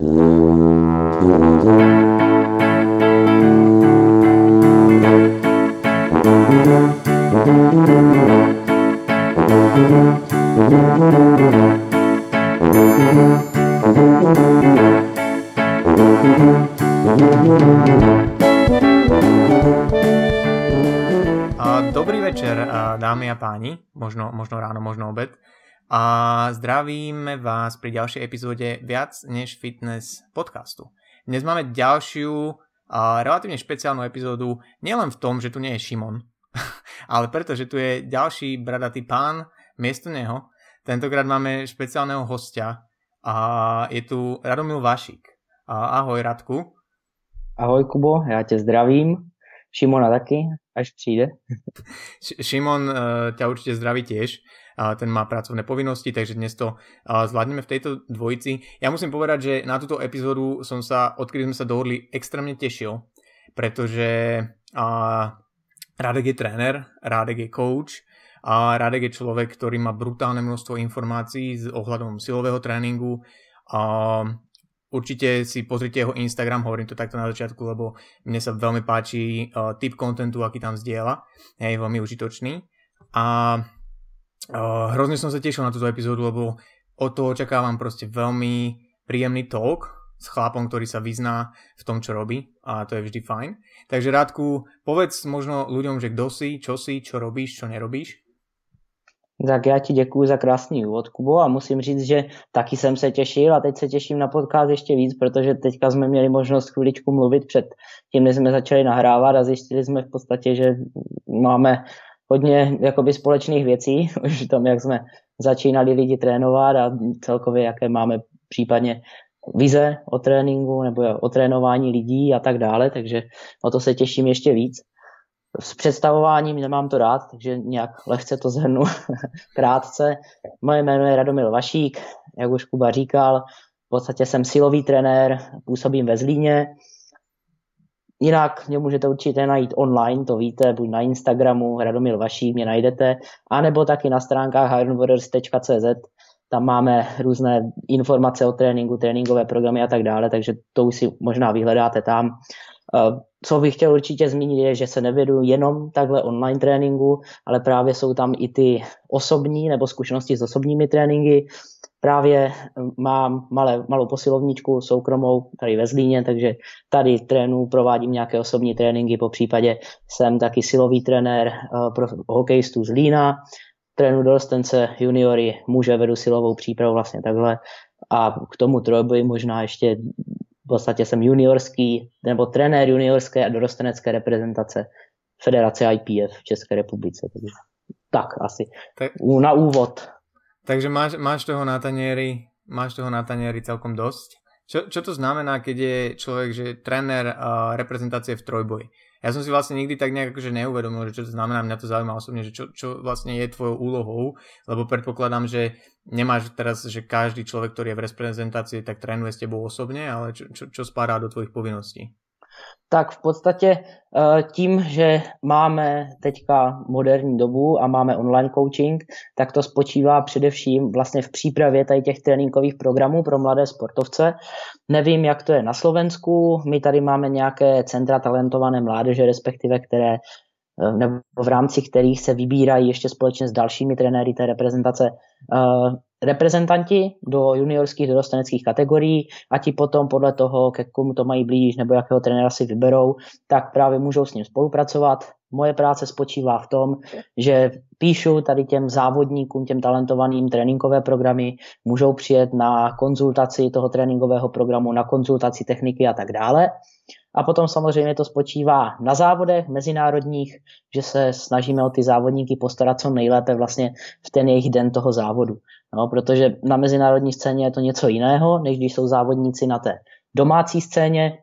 Dobrý večer, dámy a páni, možno, možno ráno, možno obed. A zdravíme vás pri ďalšej epizóde Viac než fitness podcastu. Dnes máme ďalšiu a relatívne špeciálnu epizódu, nielen v tom, že tu nie je Šimon, ale pretože tu je ďalší bradatý pán miesto neho. Tentokrát máme špeciálneho hostia a je tu Radomil Vašík. Ahoj Radku. Ahoj Kubo, já tě zdravím. Šimona taky, až přijde. Šimon uh, ťa určite zdraví tiež. Ten má pracovné povinnosti, takže dnes to zvládneme v tejto dvojici. Ja musím povedať, že na túto epizódu som sa, odkedy sme sa dohodli, extrémne tešil, pretože uh, Radek je tréner, Radek je coach a Radek je človek, ktorý má brutálne množstvo informácií s ohľadom silového tréningu. Uh, Určite si pozrite jeho Instagram, hovorím to takto na začiatku, lebo mne sa veľmi páči typ kontentu, aký tam zdieľa. Je veľmi užitočný. A uh, hrozne som sa tešil na túto epizódu, lebo od toho očakávam proste veľmi príjemný talk s chlapom, ktorý sa vyzná v tom, čo robí a to je vždy fajn. Takže Rádku, povedz možno ľuďom, že kto si, čo si, čo robíš, čo nerobíš. Tak já ti děkuji za krásný úvod, Kubo, a musím říct, že taky jsem se těšil a teď se těším na podcast ještě víc, protože teďka jsme měli možnost chviličku mluvit před tím, než jsme začali nahrávat a zjistili jsme v podstatě, že máme hodně jakoby společných věcí, už v tom, jak jsme začínali lidi trénovat a celkově, jaké máme případně vize o tréninku nebo o trénování lidí a tak dále, takže o to se těším ještě víc s představováním nemám to rád, takže nějak lehce to zhrnu krátce. Moje jméno je Radomil Vašík, jak už Kuba říkal, v podstatě jsem silový trenér, působím ve Zlíně. Jinak mě můžete určitě najít online, to víte, buď na Instagramu Radomil Vašík, mě najdete, anebo taky na stránkách ironwarriors.cz, tam máme různé informace o tréninku, tréninkové programy a tak dále, takže to už si možná vyhledáte tam. Eh, co bych chtěl určitě zmínit je, že se nevedu jenom takhle online tréninku, ale právě jsou tam i ty osobní nebo zkušenosti s osobními tréninky. Právě eh, mám malé, malou posilovničku soukromou tady ve Zlíně, takže tady trénu, provádím nějaké osobní tréninky, po případě jsem taky silový trenér uh, pro hokejistů z Lína, trénu dorostence, juniory, muže vedu silovou přípravu vlastně takhle a k tomu trojboji možná ještě podstatě jsem juniorský nebo trenér juniorské a dorostenecké reprezentace Federace IPF v České republice. Takže tak asi tak, na úvod. Takže máš, máš toho na tanieri, máš toho na tanieri celkom dosť. Čo, čo to znamená, keď je človek, že trenér uh, reprezentácie v trojboji? ja som si vlastne nikdy tak nejak akože neuvedomil, že čo to znamená, mňa to zaujíma osobne, že čo, čo vlastne je tvojou úlohou, lebo predpokladám, že nemáš teraz, že každý človek, ktorý je v reprezentácii, tak trénuje s tebou osobne, ale čo, čo, čo spadá do tvojich povinností? Tak v podstatě eh, tím, že máme teďka moderní dobu a máme online coaching, tak to spočívá především vlastně v přípravě tady těch tréninkových programů pro mladé sportovce. Nevím, jak to je na Slovensku, my tady máme nějaké centra talentované mládeže, respektive které eh, nebo v rámci kterých se vybírají ještě společně s dalšími trenéry té reprezentace eh, reprezentanti do juniorských dorosteneckých kategorií a ti potom podle toho, ke komu to mají blíž nebo jakého trenéra si vyberou, tak právě můžou s ním spolupracovat. Moje práce spočívá v tom, že píšu tady těm závodníkům, těm talentovaným tréninkové programy, můžou přijet na konzultaci toho tréninkového programu, na konzultaci techniky a tak dále. A potom samozřejmě to spočívá na závodech mezinárodních, že se snažíme o ty závodníky postarat co nejlépe vlastně v ten jejich den toho závodu. No, protože na mezinárodní scéně je to něco jiného, než když jsou závodníci na té domácí scéně.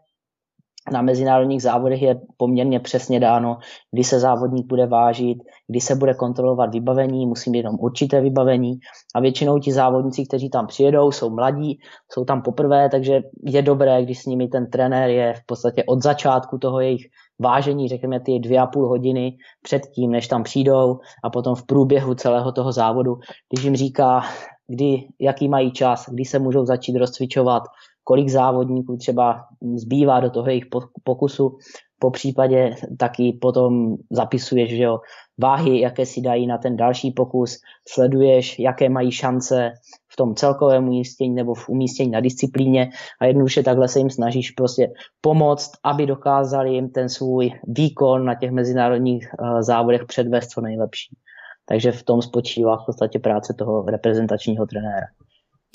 Na mezinárodních závodech je poměrně přesně dáno, kdy se závodník bude vážit, kdy se bude kontrolovat vybavení, musí mít jenom určité vybavení. A většinou ti závodníci, kteří tam přijedou, jsou mladí, jsou tam poprvé, takže je dobré, když s nimi ten trenér je v podstatě od začátku toho jejich vážení, řekněme ty dvě a půl hodiny předtím, než tam přijdou a potom v průběhu celého toho závodu, když jim říká, kdy, jaký mají čas, kdy se můžou začít rozcvičovat, kolik závodníků třeba zbývá do toho jejich pokusu, po případě taky potom zapisuješ, že jo, váhy, jaké si dají na ten další pokus, sleduješ, jaké mají šance v tom celkovém umístění nebo v umístění na disciplíně a jednoduše takhle se jim snažíš prostě pomoct, aby dokázali jim ten svůj výkon na těch mezinárodních uh, závodech předvést co nejlepší. Takže v tom spočívá v podstatě práce toho reprezentačního trenéra.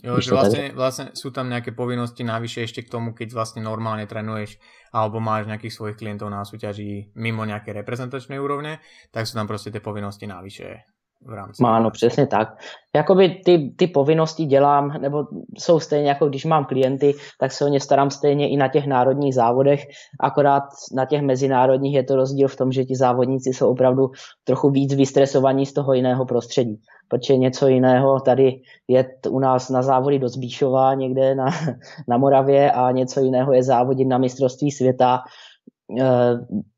Jo, že vlastne, vlastne sú tam nejaké povinnosti navyše ešte k tomu, keď vlastne normálne trénuješ alebo máš nejakých svojich klientov na súťaži mimo nejaké reprezentačnej úrovne, tak sú tam prostě tie povinnosti navyše v rámci. Ano, přesně tak. Jakoby ty, ty povinnosti dělám, nebo jsou stejně jako když mám klienty, tak se o ně starám stejně i na těch národních závodech, akorát na těch mezinárodních je to rozdíl v tom, že ti závodníci jsou opravdu trochu víc vystresovaní z toho jiného prostředí. Protože něco jiného tady je u nás na závody do Zbíšova někde na, na Moravě a něco jiného je závodit na mistrovství světa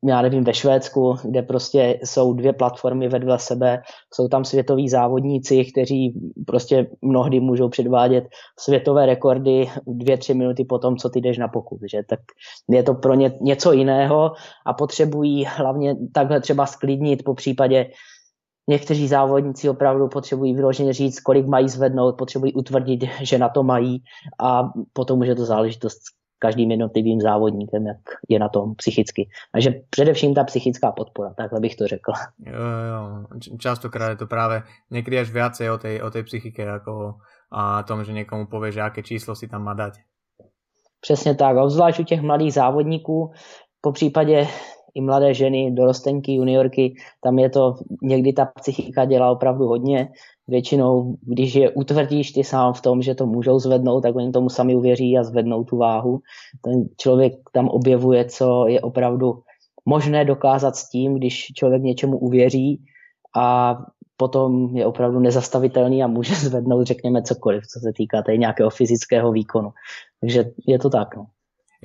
já nevím, ve Švédsku, kde prostě jsou dvě platformy vedle sebe, jsou tam světoví závodníci, kteří prostě mnohdy můžou předvádět světové rekordy dvě, tři minuty po tom, co ty jdeš na pokus, že? Tak je to pro ně něco jiného a potřebují hlavně takhle třeba sklidnit po případě Někteří závodníci opravdu potřebují vyloženě říct, kolik mají zvednout, potřebují utvrdit, že na to mají a potom je to záležitost každým jednotlivým závodníkem, jak je na tom psychicky. Takže především ta psychická podpora, takhle bych to řekl. Jo, jo, častokrát je to právě někdy až viacej o tej, o tej psychike, jako a tom, že někomu pově, že jaké číslo si tam má dať. Přesně tak, obzvlášť u těch mladých závodníků, po případě i mladé ženy, dorostenky, juniorky, tam je to, někdy ta psychika dělá opravdu hodně většinou, když je utvrdíš ty sám v tom, že to můžou zvednout, tak oni tomu sami uvěří a zvednou tu váhu. Ten člověk tam objevuje, co je opravdu možné dokázat s tím, když člověk něčemu uvěří a potom je opravdu nezastavitelný a může zvednout, řekněme, cokoliv, co se týká tady nějakého fyzického výkonu. Takže je to tak. No.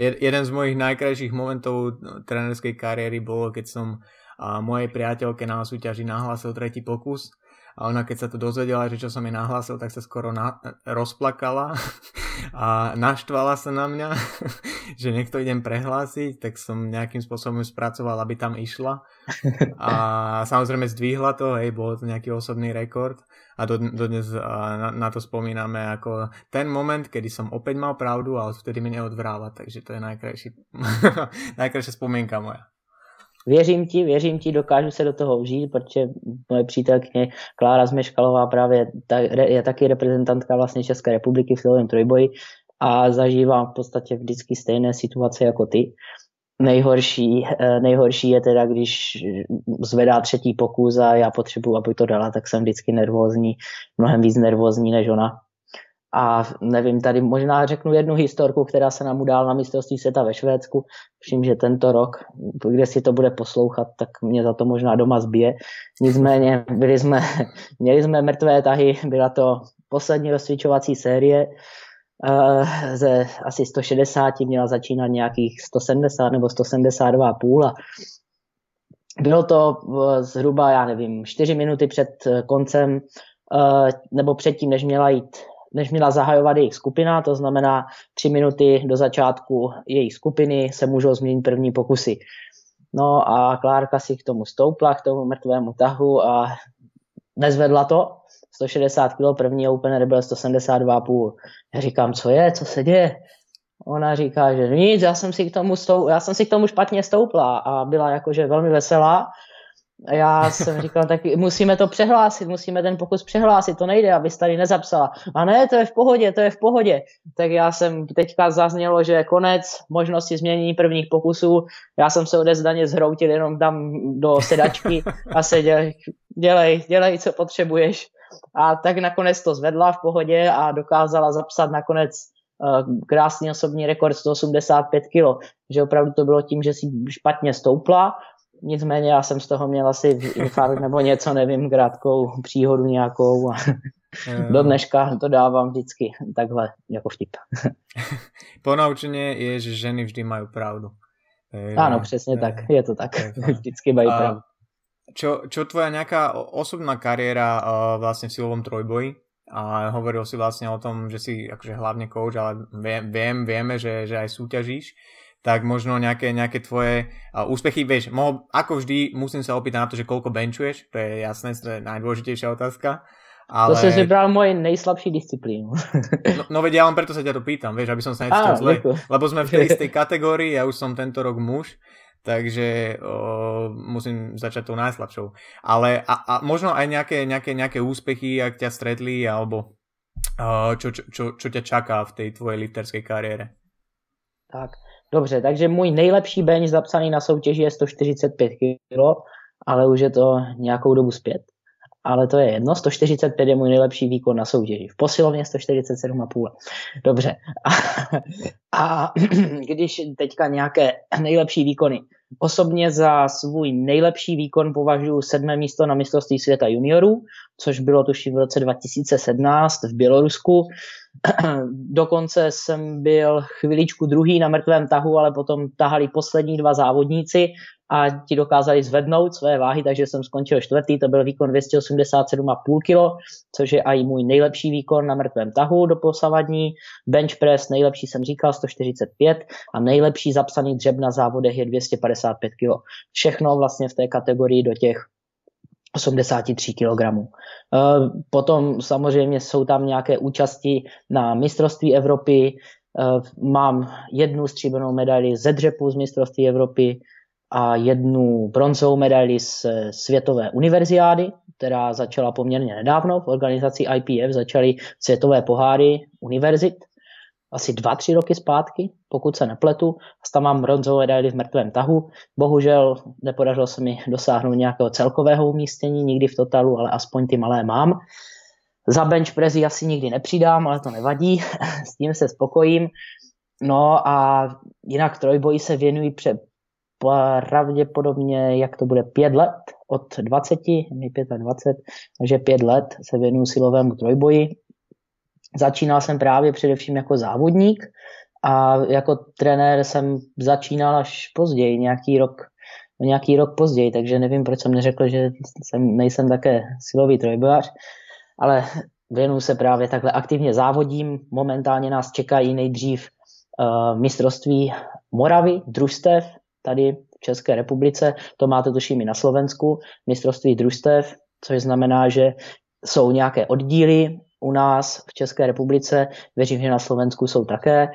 Jeden z mojich najkrajších momentov trenerskej kariéry bolo, keď som a mojej priateľke na súťaži nahlásil tretí pokus a ona keď sa to dozvedela, že čo som jej nahlásil, tak sa skoro na, rozplakala a naštvala sa na mňa, že niekto idem prehlásiť, tak som nejakým spôsobom spracoval, aby tam išla a samozrejme zdvihla to, hej, bol to nejaký osobný rekord a do, dodnes na, na to spomíname ako ten moment, kedy som opäť mal pravdu a vtedy mi neodvráva, takže to je najkrajší, najkrajšia spomienka moja. Věřím ti, věřím ti, dokážu se do toho vžít, protože moje přítelkyně Klára Zmeškalová právě je taky reprezentantka vlastně České republiky v silovém trojboji a zažívám v podstatě vždycky stejné situace jako ty. Nejhorší, eh, nejhorší je teda, když zvedá třetí pokus a já potřebuji, aby to dala, tak jsem vždycky nervózní, mnohem víc nervózní než ona. A nevím, tady možná řeknu jednu historku, která se nám udála na mistrovství světa ve Švédsku. Vším, že tento rok, kde si to bude poslouchat, tak mě za to možná doma zbije. Nicméně byli jsme, měli jsme mrtvé tahy, byla to poslední rozcvičovací série. Eh, ze asi 160 měla začínat nějakých 170 nebo 172,5 a bylo to eh, zhruba, já nevím, 4 minuty před koncem eh, nebo předtím, než měla jít než měla zahajovat jejich skupina, to znamená tři minuty do začátku jejich skupiny se můžou změnit první pokusy. No a Klárka si k tomu stoupla, k tomu mrtvému tahu a nezvedla to. 160 kg, první opener byl 172,5. Já říkám, co je, co se děje? Ona říká, že nic, já jsem si k tomu, stou, já jsem si k tomu špatně stoupla a byla jakože velmi veselá a já jsem říkal, tak musíme to přehlásit, musíme ten pokus přehlásit, to nejde, abys tady nezapsala. A ne, to je v pohodě, to je v pohodě. Tak já jsem teďka zaznělo, že konec možnosti změnění prvních pokusů. Já jsem se odezdaně zhroutil jenom tam do sedačky a se dělej, dělej, co potřebuješ. A tak nakonec to zvedla v pohodě a dokázala zapsat nakonec uh, krásný osobní rekord 185 kg. Že opravdu to bylo tím, že si špatně stoupla Nicméně já jsem z toho měl asi infarkt nebo něco, nevím, krátkou příhodu nějakou a do dneška to dávám vždycky takhle jako vtip. Ponaučenie je, že ženy vždy mají pravdu. Ano, přesně tak, je to tak. Vždycky mají pravdu. Čo, čo tvoja nejaká osobná kariéra uh, vlastne v silovom trojboji? a hovoril si vlastne o tom, že si akože hlavne coach, ale viem, vieme, že, že aj súťažíš, tak možno nejaké, nejaké tvoje uh, úspechy, vieš, mohol, ako vždy musím sa opýtať na to, že koľko benchuješ, to je jasné, to je najdôležitejšia otázka. Ale... To si vybral môj nejslabší disciplínu. no, no veď ja len preto sa ťa to pýtam, vieš, aby som sa necítil zle. Lebo sme v tej istej kategórii, ja už som tento rok muž, takže o, musím začať tou najslabšou. Ale a, a možno aj nejaké, nejaké, nejaké úspechy, ak ťa stretli, alebo o, čo, čo, čo, čo ťa čaká v tej tvojej lifterskej kariére. Tak, dobře, takže můj nejlepší bench zapsaný na soutěži je 145 kg, ale už je to nějakou dobu zpět ale to je jedno, 145 je můj nejlepší výkon na soutěži. V posilovně 147,5. Dobře. A, a když teďka nějaké nejlepší výkony. Osobně za svůj nejlepší výkon považuji sedmé místo na mistrovství světa juniorů, což bylo tuším v roce 2017 v Bělorusku. Dokonce jsem byl chviličku druhý na mrtvém tahu, ale potom tahali poslední dva závodníci a ti dokázali zvednout své váhy, takže jsem skončil čtvrtý, to byl výkon 287,5 kg, což je i můj nejlepší výkon na mrtvém tahu do posavadní. Bench press nejlepší jsem říkal 145 a nejlepší zapsaný dřeb na závodech je 255 kg. Všechno vlastně v té kategorii do těch 83 kg. Eh, potom samozřejmě jsou tam nějaké účasti na mistrovství Evropy, eh, mám jednu stříbrnou medaili ze dřepu z mistrovství Evropy, a jednu bronzovou medaili z světové univerziády, která začala poměrně nedávno. V organizaci IPF začaly světové poháry univerzit asi dva, tři roky zpátky, pokud se nepletu. Tam mám bronzovou medaili v mrtvém tahu. Bohužel nepodařilo se mi dosáhnout nějakého celkového umístění, nikdy v totalu, ale aspoň ty malé mám. Za bench prezi asi nikdy nepřidám, ale to nevadí, s tím se spokojím. No a jinak trojboji se věnují pře- pravděpodobně, jak to bude, pět let, od 20, mi 25, takže pět let se věnuju silovému trojboji. Začínal jsem právě především jako závodník a jako trenér jsem začínal až později, nějaký rok, nějaký rok později, takže nevím, proč jsem neřekl, že jsem, nejsem také silový trojbojař, ale věnuju se právě takhle aktivně závodím. Momentálně nás čekají nejdřív uh, mistrovství Moravy, družstev, tady v České republice, to máte tuším i na Slovensku, mistrovství družstev, což znamená, že jsou nějaké oddíly u nás v České republice, věřím, že na Slovensku jsou také,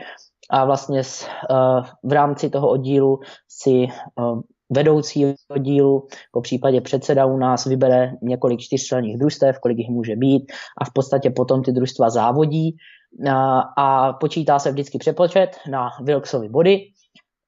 a vlastně uh, v rámci toho oddílu si uh, vedoucí oddílu, po případě předseda u nás vybere několik čtyřčlenných družstev, kolik jich může být a v podstatě potom ty družstva závodí a, a počítá se vždycky přepočet na Wilksovy body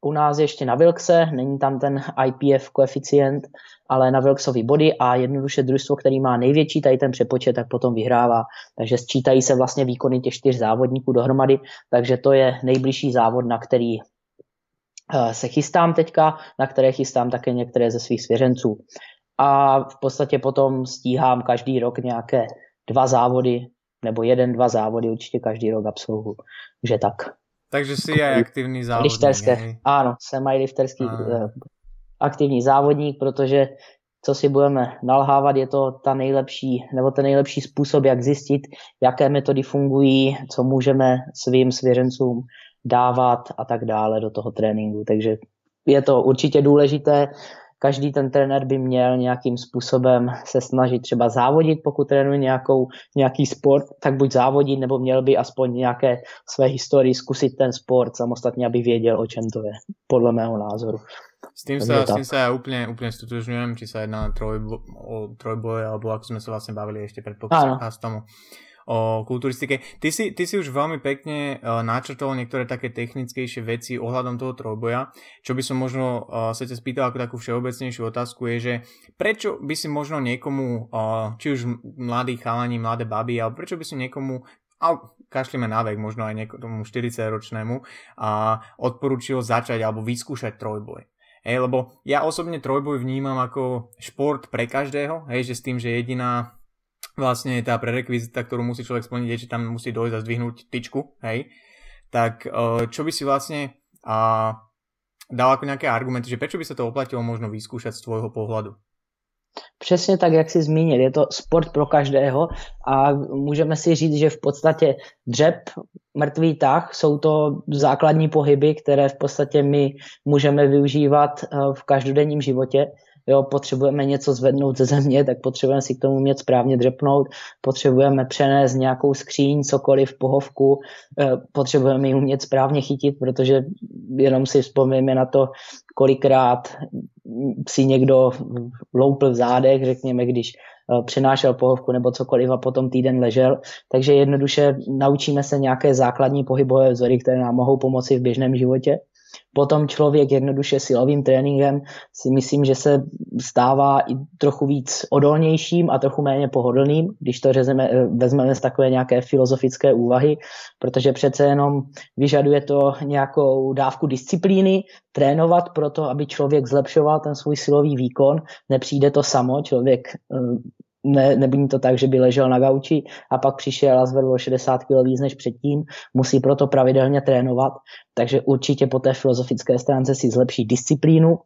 u nás ještě na Wilkse, není tam ten IPF koeficient, ale na Wilksový body a jednoduše družstvo, který má největší tady ten přepočet, tak potom vyhrává. Takže sčítají se vlastně výkony těch čtyř závodníků dohromady, takže to je nejbližší závod, na který eh, se chystám teďka, na které chystám také některé ze svých svěřenců. A v podstatě potom stíhám každý rok nějaké dva závody, nebo jeden, dva závody určitě každý rok absolvuju. Takže tak. Takže si aj aktivní závodník. Lišterské. Hej. Áno, jsem aj lifterský uh, aktivní závodník, protože co si budeme nalhávat, je to ta nejlepší, nebo ten nejlepší způsob, jak zjistit, jaké metody fungují, co můžeme svým svěřencům dávat a tak dále do toho tréninku. Takže je to určitě důležité každý ten trenér by měl nějakým způsobem se snažit třeba závodit, pokud trénuje nějakou, nějaký sport, tak buď závodit, nebo měl by aspoň nějaké své historii zkusit ten sport samostatně, aby věděl, o čem to je, podle mého názoru. S tým, sa, s tým sa ja úplne, úplne stotožňujem, či sa jedná trojbo, o trojboje, alebo ako sme sa vlastne bavili ešte pred podcastom o kulturistike. Ty si, ty si už veľmi pekne uh, načrtol niektoré také technickejšie veci ohľadom toho trojboja. Čo by som možno uh, sa ťa spýtal ako takú všeobecnejšiu otázku je, že prečo by si možno niekomu, uh, či už mladí chalani, mladé baby, alebo prečo by si niekomu a kašlíme na vek, možno aj niekomu 40-ročnému a odporúčil začať alebo vyskúšať trojboj. Hej, lebo ja osobne trojboj vnímam ako šport pre každého, hej, že s tým, že jediná vlastne tá prerekvizita, ktorú musí človek splniť, je, že tam musí dojsť a zdvihnúť tyčku, hej, tak e, čo by si vlastne a, dal ako nejaké argumenty, že prečo by sa to oplatilo možno vyskúšať z tvojho pohľadu? Přesně tak, jak jsi zmínil, je to sport pro každého a můžeme si říct, že v podstatě dřep, mrtvý tah jsou to základní pohyby, které v podstatě my můžeme využívat eh, v každodenním životě jo, potřebujeme něco zvednout ze země, tak potřebujeme si k tomu umět správně dřepnout, potřebujeme přenést nějakou skříň, cokoliv, pohovku, eh, potřebujeme ji umět správně chytit, protože jenom si vzpomeňme na to, kolikrát si někdo loupl v zádech, řekněme, když eh, přenášel pohovku nebo cokoliv a potom týden ležel. Takže jednoduše naučíme se nějaké základní pohybové vzory, které nám mohou pomoci v běžném životě. Potom člověk jednoduše silovým tréninkem si myslím, že se stává i trochu víc odolnějším a trochu méně pohodlným, když to řezeme, eh, vezmeme z takové nějaké filozofické úvahy, protože přece jenom vyžaduje to nějakou dávku disciplíny, trénovat pro to, aby člověk zlepšoval ten svůj silový výkon. Nepřijde to samo, člověk eh, ne, nebyní to tak, že by ležel na gauči a pak přišel a zvedl 60 kg víc než předtím, musí proto pravidelně trénovat, takže určitě po té filozofické stránce si zlepší disciplínu,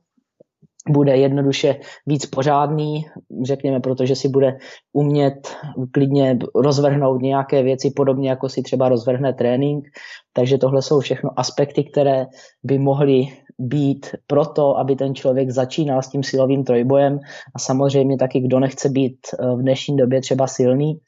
bude jednoduše víc pořádný, řekněme, protože si bude umět klidně rozvrhnout nějaké věci, podobně jako si třeba rozvrhne trénink. Takže tohle jsou všechno aspekty, které by mohly být proto, aby ten člověk začínal s tím silovým trojbojem a samozřejmě taky, kdo nechce být eh, v dnešní době třeba silný,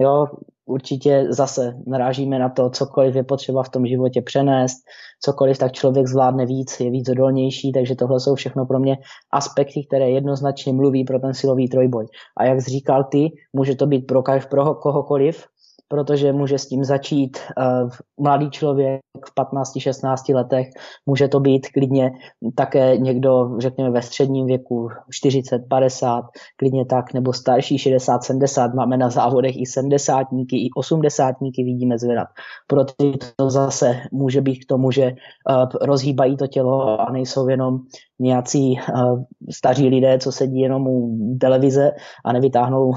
jo, určitě zase narážíme na to, cokoliv je potřeba v tom životě přenést, cokoliv tak člověk zvládne víc, je víc odolnější, takže tohle jsou všechno pro mě aspekty, které jednoznačně mluví pro ten silový trojboj. A jak jsi říkal ty, může to být pro, pro kohokoliv, protože může s tím začít uh, mladý člověk v 15-16 letech, může to být klidně také někdo, řekněme, ve středním věku, 40, 50, klidně tak, nebo starší 60, 70, máme na závodech i 70 i 80 vidíme zvedat. Pro ty to zase může být k tomu, že uh, rozhýbají to tělo a nejsou jenom nějací uh, staří lidé, co sedí jenom u televize a nevytáhnou uh,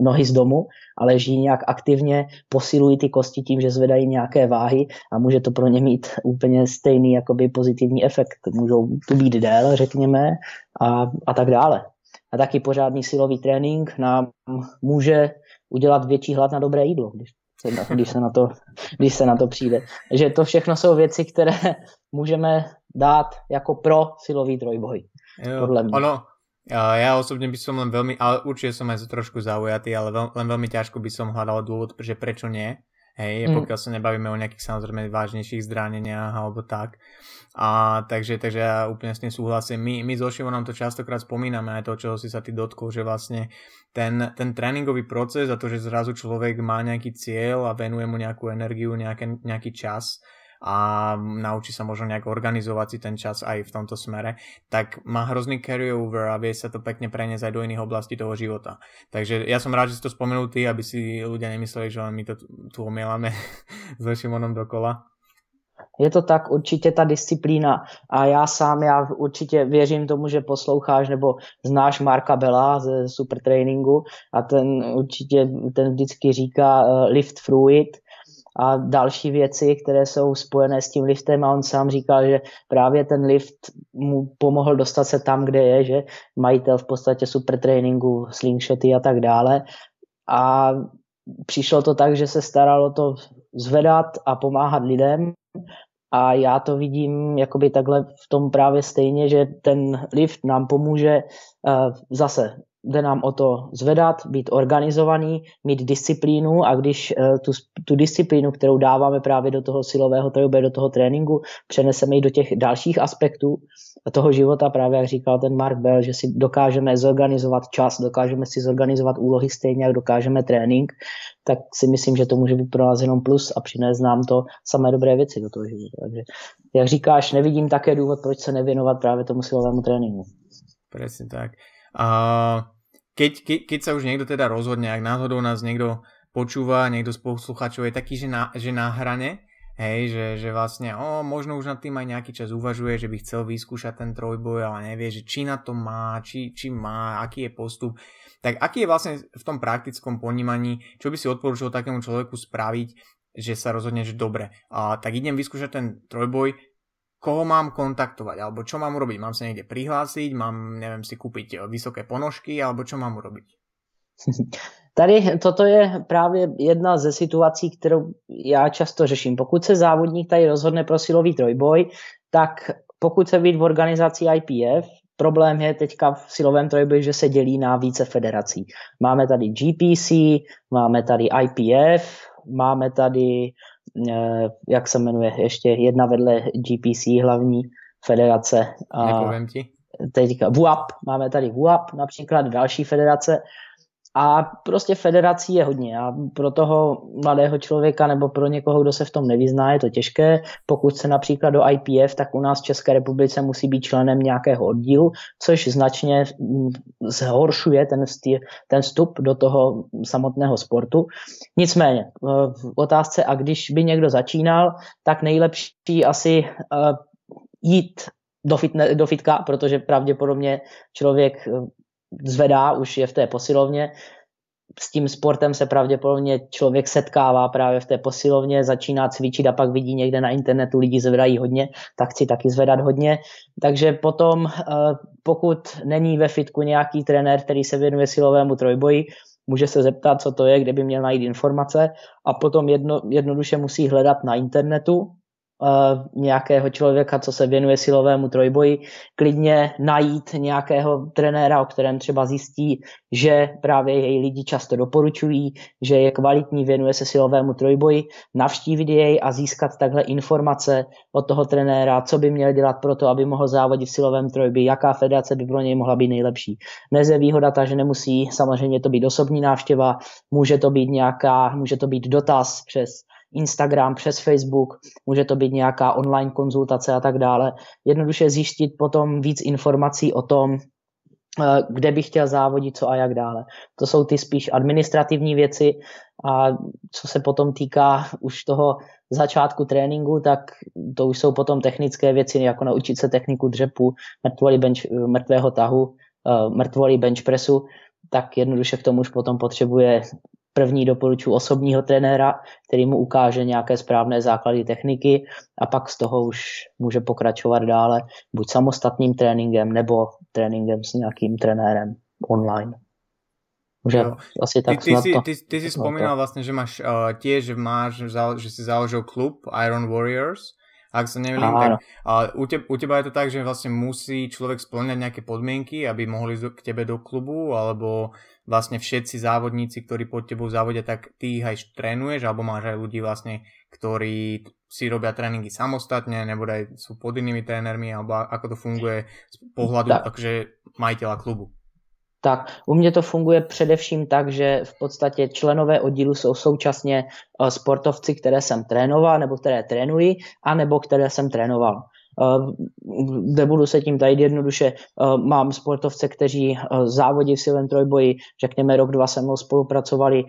nohy z domu, ale žijí nějak aktivně, posilují ty kosti tím, že zvedají nějaké váhy a může to pro ně mít úplně stejný jakoby pozitivní efekt. Můžou tu být déle, řekněme, a, a tak dále. A taky pořádný silový trénink nám může udělat větší hlad na dobré jídlo, když se, když se, na, to, když se na to přijde. že to všechno jsou věci, které můžeme dát jako pro silový trojboj. Jo, podle mě. Ono, ja osobne by som len veľmi, ale určite som aj trošku zaujatý, ale veľ, len veľmi ťažko by som hľadal dôvod, že prečo nie. Hej, mm. pokiaľ sa nebavíme o nejakých samozrejme vážnejších zraneniach alebo tak. A takže, takže ja úplne s tým súhlasím. My, my so Šivonom to častokrát spomíname aj to, čo si sa ty dotkol, že vlastne ten, ten tréningový proces a to, že zrazu človek má nejaký cieľ a venuje mu nejakú energiu, nejaké, nejaký čas, a naučí sa možno nejak organizovať si ten čas aj v tomto smere, tak má hrozný carry-over a vie sa to pekne preniesť aj do iných oblastí toho života. Takže ja som rád, že si to spomenul ty, aby si ľudia nemysleli, že my to tu omielame s Šimonom dokola. Je to tak, určitě ta disciplína. A já sám, já určitě věřím tomu, že posloucháš nebo znáš Marka Bela ze Super Trainingu a ten určitě, ten vždycky říká uh, lift through it, a další věci, které jsou spojené s tím liftem a on sám říkal, že právě ten lift mu pomohl dostat se tam, kde je, že majitel v podstatě super tréninku, slingshoty a tak dále. A přišlo to tak, že se staralo to zvedat a pomáhat lidem. A já to vidím jakoby takhle v tom právě stejně, že ten lift nám pomůže uh, zase jde nám o to zvedat, být organizovaný, mít disciplínu a když uh, tu, tu disciplínu, kterou dáváme právě do toho silového tréninku, do toho tréninku, přeneseme ji do těch dalších aspektů toho života, právě jak říkal ten Mark Bell, že si dokážeme zorganizovat čas, dokážeme si zorganizovat úlohy stejně, jak dokážeme trénink, tak si myslím, že to může být pro nás jenom plus a přinést nám to samé dobré věci do toho života. Takže, jak říkáš, nevidím také důvod, proč se nevěnovat právě tomu silovému tréninku. Presne tak. A keď, ke, keď sa už niekto teda rozhodne, ak náhodou nás niekto počúva, niekto z poslucháčov je taký, že na, že na hrane, hej, že, že vlastne, o, možno už nad tým aj nejaký čas uvažuje, že by chcel vyskúšať ten trojboj, ale nevie, že či na to má, či, či má, aký je postup. Tak aký je vlastne v tom praktickom ponímaní, čo by si odporúčil takému človeku spraviť, že sa rozhodne, že dobre, a tak idem vyskúšať ten trojboj, koho mám kontaktovať, alebo čo mám urobiť? Mám sa niekde prihlásiť, mám, neviem, si kúpiť vysoké ponožky, alebo čo mám urobiť? Tady toto je právě jedna ze situací, kterou já často řeším. Pokud se závodník tady rozhodne pro silový trojboj, tak pokud se být v organizaci IPF, problém je teďka v silovém trojboji, že se dělí na více federací. Máme tady GPC, máme tady IPF, máme tady, jak se jmenuje, ještě jedna vedle GPC hlavní federace. Nepovím ti. Teďka VUAP, máme tady VUAP, například další federace a prostě federací je hodně a pro toho mladého člověka nebo pro někoho, kdo se v tom nevyzná, je to těžké. Pokud se například do IPF, tak u nás v České republice musí být členem nějakého oddílu, což značně zhoršuje ten, stý, ten vstup do toho samotného sportu. Nicméně, v otázce, a když by někdo začínal, tak nejlepší asi uh, jít do, fitne, do fitka, protože pravděpodobně člověk zvedá, už je v té posilovně. S tím sportem se pravděpodobně člověk setkává právě v té posilovně, začíná cvičit a pak vidí někde na internetu lidi zvedají hodně, tak chci taky zvedat hodně. Takže potom, eh, pokud není ve fitku nějaký trenér, který se věnuje silovému trojboji, může se zeptat, co to je, kde by měl najít informace a potom jedno, jednoduše musí hledat na internetu, nějakého člověka, co se věnuje silovému trojboji, klidně najít nějakého trenéra, o kterém třeba zjistí, že právě její lidi často doporučují, že je kvalitní, věnuje se silovému trojboji, navštívit jej a získat takhle informace od toho trenéra, co by měl dělat pro to, aby mohl závodit v silovém trojboji, jaká federace by pro něj mohla být nejlepší. Dnes je výhoda ta, že nemusí samozřejmě to být osobní návštěva, může to být nějaká, může to být dotaz přes Instagram, přes Facebook, může to být nějaká online konzultace a tak dále. Jednoduše zjistit potom víc informací o tom, eh, kde bych chtěl závodit, co a jak dále. To jsou ty spíš administrativní věci a co se potom týká už toho začátku tréninku, tak to už jsou potom technické věci, jako naučit se techniku dřepu, mrtvolí bench, mrtvého tahu, eh, mrtvolí bench pressu, tak jednoduše k tomu už potom potřebuje První doporučuji osobního trenéra, který mu ukáže nějaké správné základy techniky a pak z toho už může pokračovat dále buď samostatným tréninkem nebo tréninkem s nějakým trenérem online. Že jo. asi tak ty, ty, si, ty, ty si spomínal vlastně, že máš uh, tiež máš, že si založil klub Iron Warriors ak sa nemýlim, tak ale u, te, u teba je to tak, že vlastne musí človek splňať nejaké podmienky, aby mohli ísť k tebe do klubu, alebo vlastne všetci závodníci, ktorí pod tebou závodia, tak ty ich aj trénuješ, alebo máš aj ľudí vlastne, ktorí si robia tréningy samostatne, nebo aj sú pod inými trénermi, alebo ako to funguje z pohľadu tak. akože majiteľa klubu. Tak u mě to funguje především tak, že v podstatě členové oddílu jsou současně eh, sportovci, které jsem trénoval, nebo které trénuji, anebo které jsem trénoval. Eh, nebudu se tím tady jednoduše, eh, mám sportovce, kteří eh, závodí v silém trojboji, řekněme rok, dva se mnou spolupracovali,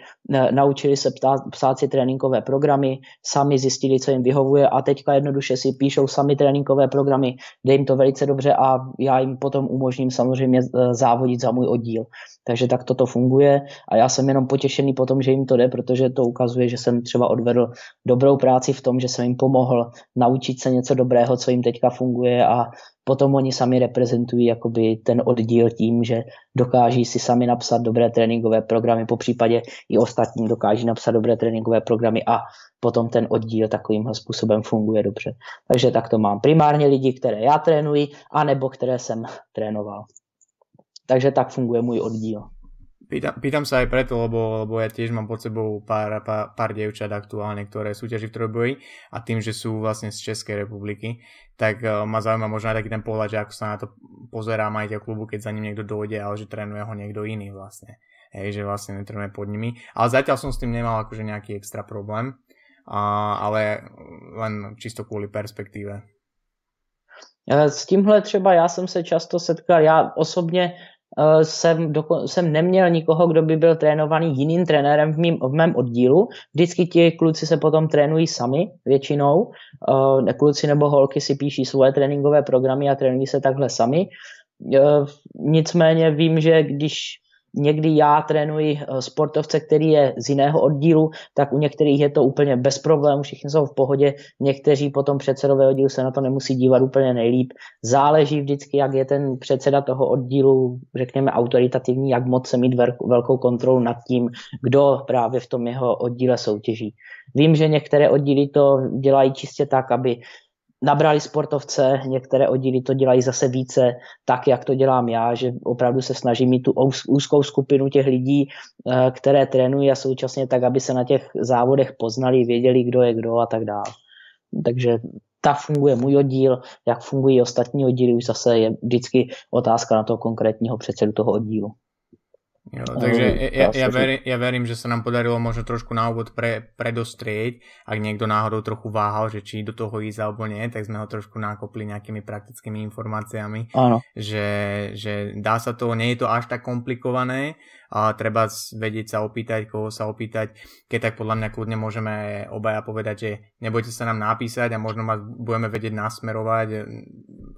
naučili se ptát, psát si tréninkové programy, sami zjistili, co jim vyhovuje a teďka jednoduše si píšou sami tréninkové programy, jde jim to velice dobře a já jim potom umožním samozřejmě závodit za můj oddíl. Takže tak toto funguje a já jsem jenom potěšený po tom, že jim to jde, protože to ukazuje, že jsem třeba odvedl dobrou práci v tom, že jsem jim pomohl naučit se něco dobrého, co jim teďka funguje a potom oni sami reprezentují jakoby ten oddíl tím, že dokáží si sami napsat dobré tréninkové programy, po případě i ostatní dokáží napsat dobré tréninkové programy a potom ten oddíl takovýmhle způsobem funguje dobře. Takže tak to mám. Primárně lidi, které já trénuji, anebo které jsem trénoval. Takže tak funguje můj oddíl. Pýtam, pýtam sa aj preto, lebo, lebo ja tiež mám pod sebou pár, pár, pár dievčat aktuálne, ktoré súťaží v trojboji a tým, že sú vlastne z Českej republiky, tak uh, ma zaujíma možno aj taký ten pohľad, že ako sa na to pozerá majiteľ klubu, keď za ním niekto dojde, ale že trénuje ho niekto iný vlastne. Hej, že vlastne netrenuje pod nimi. Ale zatiaľ som s tým nemal akože nejaký extra problém, a, ale len čisto kvôli perspektíve. S tímhle třeba já jsem se často setkal, já osobně uh, jsem, doko- jsem neměl nikoho, kdo by byl trénovaný jiným trenérem v, mým, v mém oddílu. Vždycky ti kluci se potom trénují sami většinou. Uh, kluci nebo holky si píší svoje tréninkové programy a trénují se takhle sami. Uh, nicméně vím, že když někdy já trénuji eh, sportovce, který je z jiného oddílu, tak u některých je to úplně bez problémů, všichni jsou v pohodě, někteří potom předsedové oddílu se na to nemusí dívat úplně nejlíp. Záleží vždycky, jak je ten předseda toho oddílu, řekněme, autoritativní, jak moc se mít velkou kontrolu nad tím, kdo právě v tom jeho oddíle soutěží. Vím, že některé oddíly to dělají čistě tak, aby nabrali sportovce, některé oddíly to dělají zase více tak, jak to dělám já, že opravdu se snažím mít tu úzkou skupinu těch lidí, eh, které trénují a současně tak, aby se na těch závodech poznali, věděli, kdo je kdo a tak dále. Takže tak funguje můj oddíl, jak fungují ostatní oddíly, už zase je vždycky otázka na toho konkrétního předsedu toho oddílu. Jo, takže ja, ja, verím, ja verím, že sa nám podarilo možno trošku na úvod pre, predostrieť, ak niekto náhodou trochu váhal, že či do toho ísť alebo nie, tak sme ho trošku nákopli nejakými praktickými informáciami, Áno. Že, že dá sa to, nie je to až tak komplikované, a treba vedieť sa opýtať, koho sa opýtať, keď tak podľa mňa kľudne môžeme obaja povedať, že nebojte sa nám napísať a možno ma budeme vedieť nasmerovať,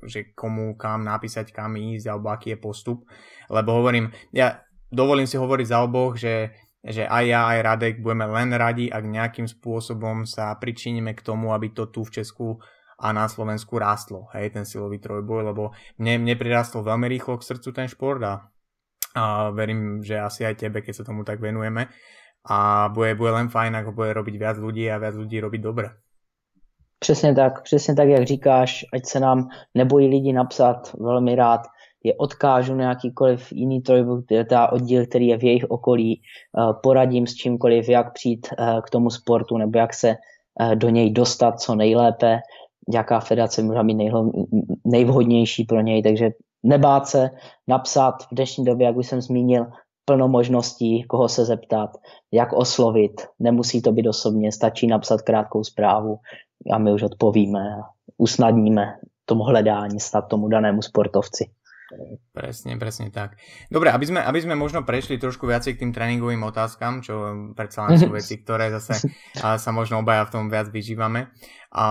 že komu kam napísať, kam ísť alebo aký je postup, lebo hovorím, ja dovolím si hovoriť za oboch, že, že aj ja, aj Radek budeme len radi, ak nejakým spôsobom sa pričiníme k tomu, aby to tu v Česku a na Slovensku rástlo, hej, ten silový trojboj, lebo mne, mne prirastlo veľmi rýchlo k srdcu ten šport a, a verím, že asi aj tebe, keď sa tomu tak venujeme a bude, bude len fajn, ako bude robiť viac ľudí a viac ľudí robiť dobre. Přesně tak, přesně tak, jak říkáš, ať se nám nebojí lidi napsat, velmi rád je odkážu na jakýkoliv jiný trojboj, teda oddíl, který je v jejich okolí, eh, poradím s čímkoliv, jak přijít eh, k tomu sportu nebo jak se eh, do něj dostat co nejlépe, jaká federace může být nejvhodnější pro něj, takže nebát se napsat v dnešní době, jak už jsem zmínil, plno možností, koho se zeptat, jak oslovit. Nemusí to být osobně, stačí napsat krátkou zprávu a my už odpovíme usnadníme tomu hledání snad tomu danému sportovci. Presne, presne tak. Dobre, aby sme, aby sme možno prešli trošku viacej k tým tréningovým otázkam, čo predsa len sú veci, ktoré zase a, sa možno obaja v tom viac vyžívame. A,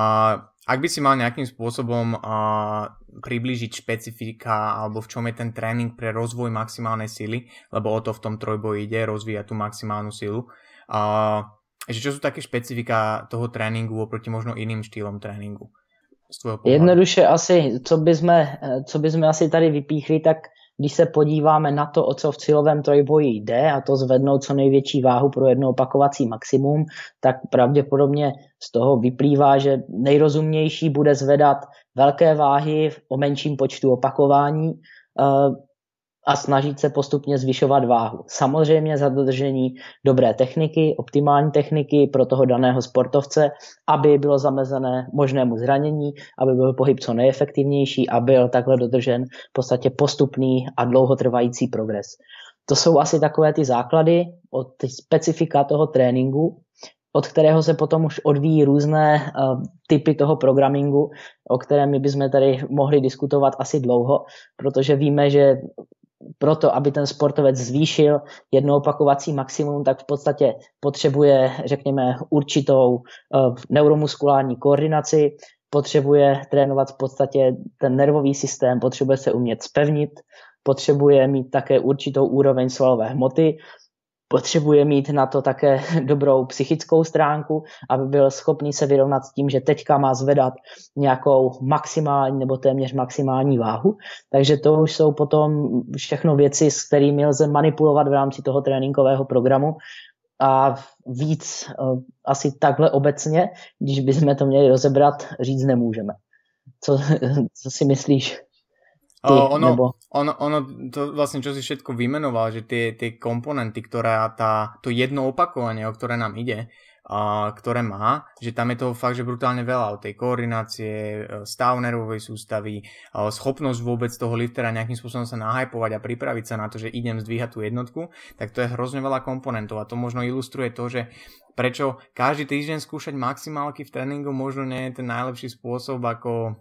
ak by si mal nejakým spôsobom a, priblížiť špecifika alebo v čom je ten tréning pre rozvoj maximálnej sily, lebo o to v tom trojboji ide, rozvíjať tú maximálnu silu. A, že čo sú také špecifika toho tréningu oproti možno iným štýlom tréningu? Jednoduše asi, co bychom, co bychom asi tady vypíchli, tak když se podíváme na to, o co v cílovém trojboji jde, a to zvednout co největší váhu pro jedno opakovací maximum, tak pravděpodobně z toho vyplývá, že nejrozumnější bude zvedat velké váhy o menším počtu opakování, eh, a snažit se postupně zvyšovat váhu. Samozřejmě za dodržení dobré techniky, optimální techniky pro toho daného sportovce, aby bylo zamezené možnému zranění, aby byl pohyb co nejefektivnější a byl takhle dodržen v podstatě postupný a dlouhotrvající progres. To jsou asi takové ty základy od specifika toho tréninku, od kterého se potom už odvíjí různé uh, typy toho programingu, o kterém my bychom tady mohli diskutovat asi dlouho, protože víme, že proto, aby ten sportovec zvýšil jedno opakovací maximum, tak v podstatě potřebuje, řekněme, určitou uh, neuromuskulární koordinaci, potřebuje trénovat v podstatě ten nervový systém, potřebuje se umět spevnit, potřebuje mít také určitou úroveň svalové hmoty, potřebuje mít na to také dobrou psychickou stránku, aby byl schopný se vyrovnat s tím, že teďka má zvedat nějakou maximální nebo téměř maximální váhu. Takže to už jsou potom všechno věci, s kterými lze manipulovat v rámci toho tréninkového programu a víc uh, asi takhle obecně, když bychom to měli rozebrat, říct nemůžeme. Co, co si myslíš? Ty, ono, nebo... ono, ono, to vlastne, čo si všetko vymenoval, že tie, tie komponenty, ktoré tá, to jedno opakovanie, o ktoré nám ide, a, ktoré má, že tam je toho fakt, že brutálne veľa. O tej koordinácie, e, stav nervovej sústavy, schopnosť vôbec toho liftera nejakým spôsobom sa nahajpovať a pripraviť sa na to, že idem zdvíhať tú jednotku, tak to je hrozne veľa komponentov. A to možno ilustruje to, že prečo každý týždeň skúšať maximálky v tréningu možno nie je ten najlepší spôsob, ako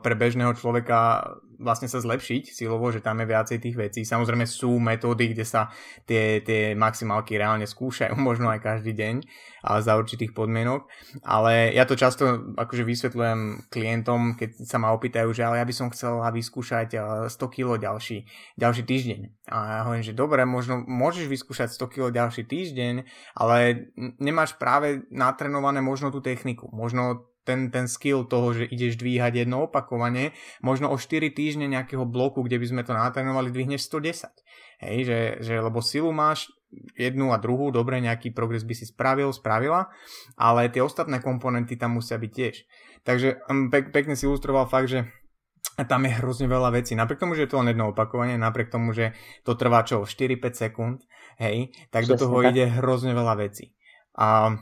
pre bežného človeka vlastne sa zlepšiť silovo, že tam je viacej tých vecí. Samozrejme sú metódy, kde sa tie, tie maximálky reálne skúšajú, možno aj každý deň a za určitých podmienok, ale ja to často akože vysvetľujem klientom, keď sa ma opýtajú, že ale ja by som chcel vyskúšať 100 kg ďalší, ďalší týždeň. A ja hovorím, že dobre, možno môžeš vyskúšať 100 kg ďalší týždeň, ale nemáš práve natrenované možno tú techniku. Možno ten, ten skill toho, že ideš dvíhať jedno opakovanie, možno o 4 týždne nejakého bloku, kde by sme to natrénovali, dvihneš 110. Hej, že, že lebo silu máš jednu a druhú, dobre, nejaký progres by si spravil, spravila, ale tie ostatné komponenty tam musia byť tiež. Takže mm, pek, pekne si ilustroval fakt, že tam je hrozne veľa vecí. Napriek tomu, že je to len jedno opakovanie, napriek tomu, že to trvá čo, 4-5 sekúnd, hej, tak Přesne do toho tak. ide hrozne veľa vecí. A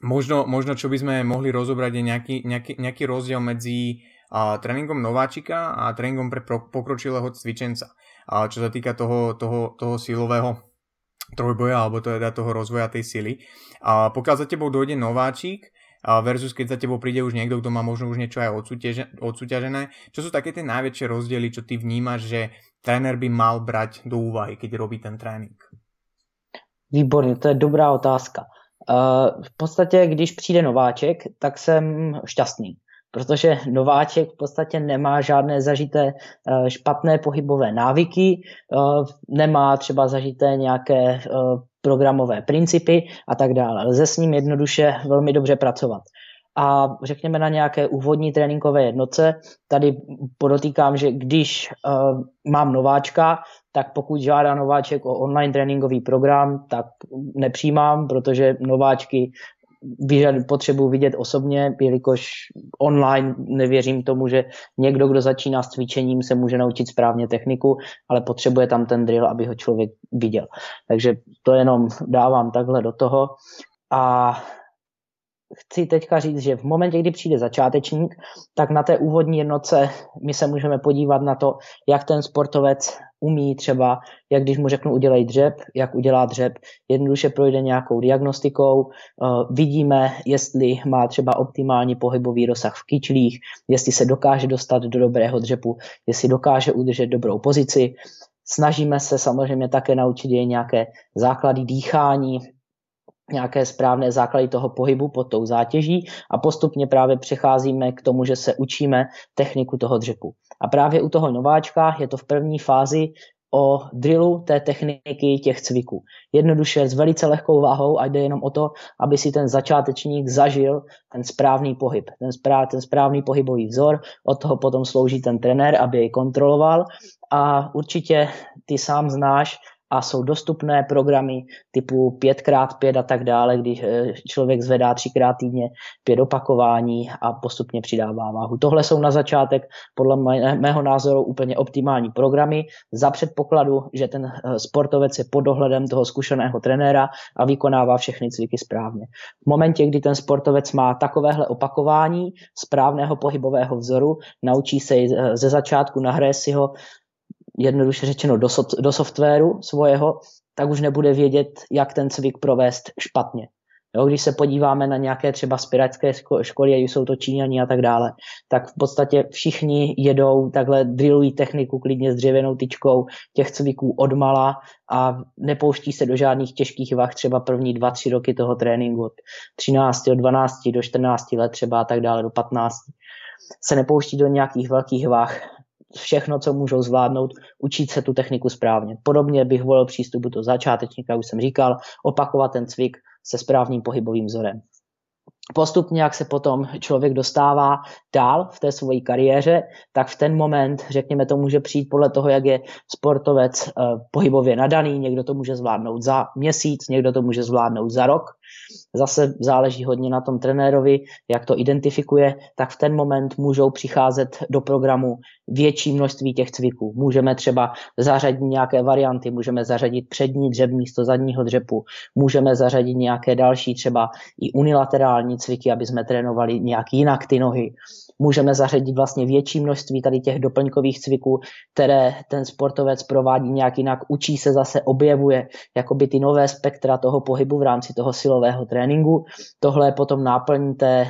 Možno, možno čo by sme mohli rozobrať je nejaký, nejaký, nejaký rozdiel medzi a, tréningom nováčika a tréningom pre pro, pokročilého cvičenca. A, čo sa týka toho, toho, toho silového trojboja alebo teda toho rozvoja tej sily. A pokiaľ za tebou dojde nováčik, versus keď za tebou príde už niekto, kto má možno už niečo aj odsúťažené. Čo sú také tie najväčšie rozdiely, čo ty vnímaš, že tréner by mal brať do úvahy, keď robí ten trénink? Výborně, to je dobrá otázka. Eh, v podstatě, když přijde nováček, tak jsem šťastný, protože nováček v podstatě nemá žádné zažité eh, špatné pohybové návyky, eh, nemá třeba zažité nějaké programové principy a tak dále. Lze s ním jednoduše velmi dobře pracovat a řekněme na nějaké úvodní tréninkové jednotce. Tady podotýkám, že když uh, mám nováčka, tak pokud žádá nováček o online tréninkový program, tak nepřijímám, protože nováčky potřebuji vidět osobně, jelikož online nevěřím tomu, že někdo, kdo začíná s cvičením, se může naučit správně techniku, ale potřebuje tam ten drill, aby ho člověk viděl. Takže to jenom dávám takhle do toho. A chci teďka říct, že v momentě, kdy přijde začátečník, tak na té úvodní jednotce my se můžeme podívat na to, jak ten sportovec umí třeba, jak když mu řeknu udělej dřep, jak udělá dřep, jednoduše projde nějakou diagnostikou, uh, vidíme, jestli má třeba optimální pohybový rozsah v kyčlích, jestli se dokáže dostat do dobrého dřepu, jestli dokáže udržet dobrou pozici. Snažíme se samozřejmě také naučit je nějaké základy dýchání, nějaké správné základy toho pohybu pod tou zátěží a postupně právě přecházíme k tomu, že se učíme techniku toho dřepu. A právě u toho nováčka je to v první fázi o drillu té techniky těch cviků. Jednoduše s velice lehkou váhou a jde jenom o to, aby si ten začátečník zažil ten správný pohyb, ten, správ, ten správný pohybový vzor, od toho potom slouží ten trenér, aby jej kontroloval a určitě ty sám znáš, a jsou dostupné programy typu 5x5 a tak dále, když eh, člověk zvedá třikrát týdně pět opakování a postupně přidává váhu. Tohle jsou na začátek podle mého názoru úplně optimální programy za předpokladu, že ten eh, sportovec je pod dohledem toho zkušeného trenéra a vykonává všechny cviky správně. V momentě, kdy ten sportovec má takovéhle opakování správného pohybového vzoru, naučí se eh, ze začátku, nahraje si ho jednoduše řečeno do, so, do softwaru svojeho, tak už nebude vědět, jak ten cvik provést špatně. Jo, když se podíváme na nějaké třeba spiračské školy, ať jsou to Číňani a tak dále, tak v podstatě všichni jedou, takhle drillují techniku klidně s dřevěnou tyčkou těch cviků odmala a nepouští se do žádných těžkých vah třeba první dva, tři roky toho tréninku od 13, od 12 do 14 let třeba a tak dále do 15 se nepouští do nějakých velkých vah, všechno, co můžou zvládnout, učit se tu techniku správně. Podobně bych volil přístup do začátečníka, už jsem říkal, opakovat ten cvik se správným pohybovým vzorem. Postupně, jak se potom člověk dostává dál v té své kariéře, tak v ten moment, řekněme, to může přijít podle toho, jak je sportovec eh, pohybově nadaný. Někdo to může zvládnout za měsíc, někdo to může zvládnout za rok. Zase záleží hodně na tom trenérovi, jak to identifikuje, tak v ten moment můžou přicházet do programu větší množství těch cviků. Můžeme třeba zařadit nějaké varianty, můžeme zařadit přední dřep místo zadního dřepu, můžeme zařadit nějaké další třeba i unilaterální cviky, aby jsme trénovali nějak jinak ty nohy. Můžeme zařadit vlastně větší množství tady těch doplňkových cviků, které ten sportovec provádí nějak jinak, učí se zase, objevuje jakoby ty nové spektra toho pohybu v rámci toho silového tréninku. Tohle je potom náplň té, eh,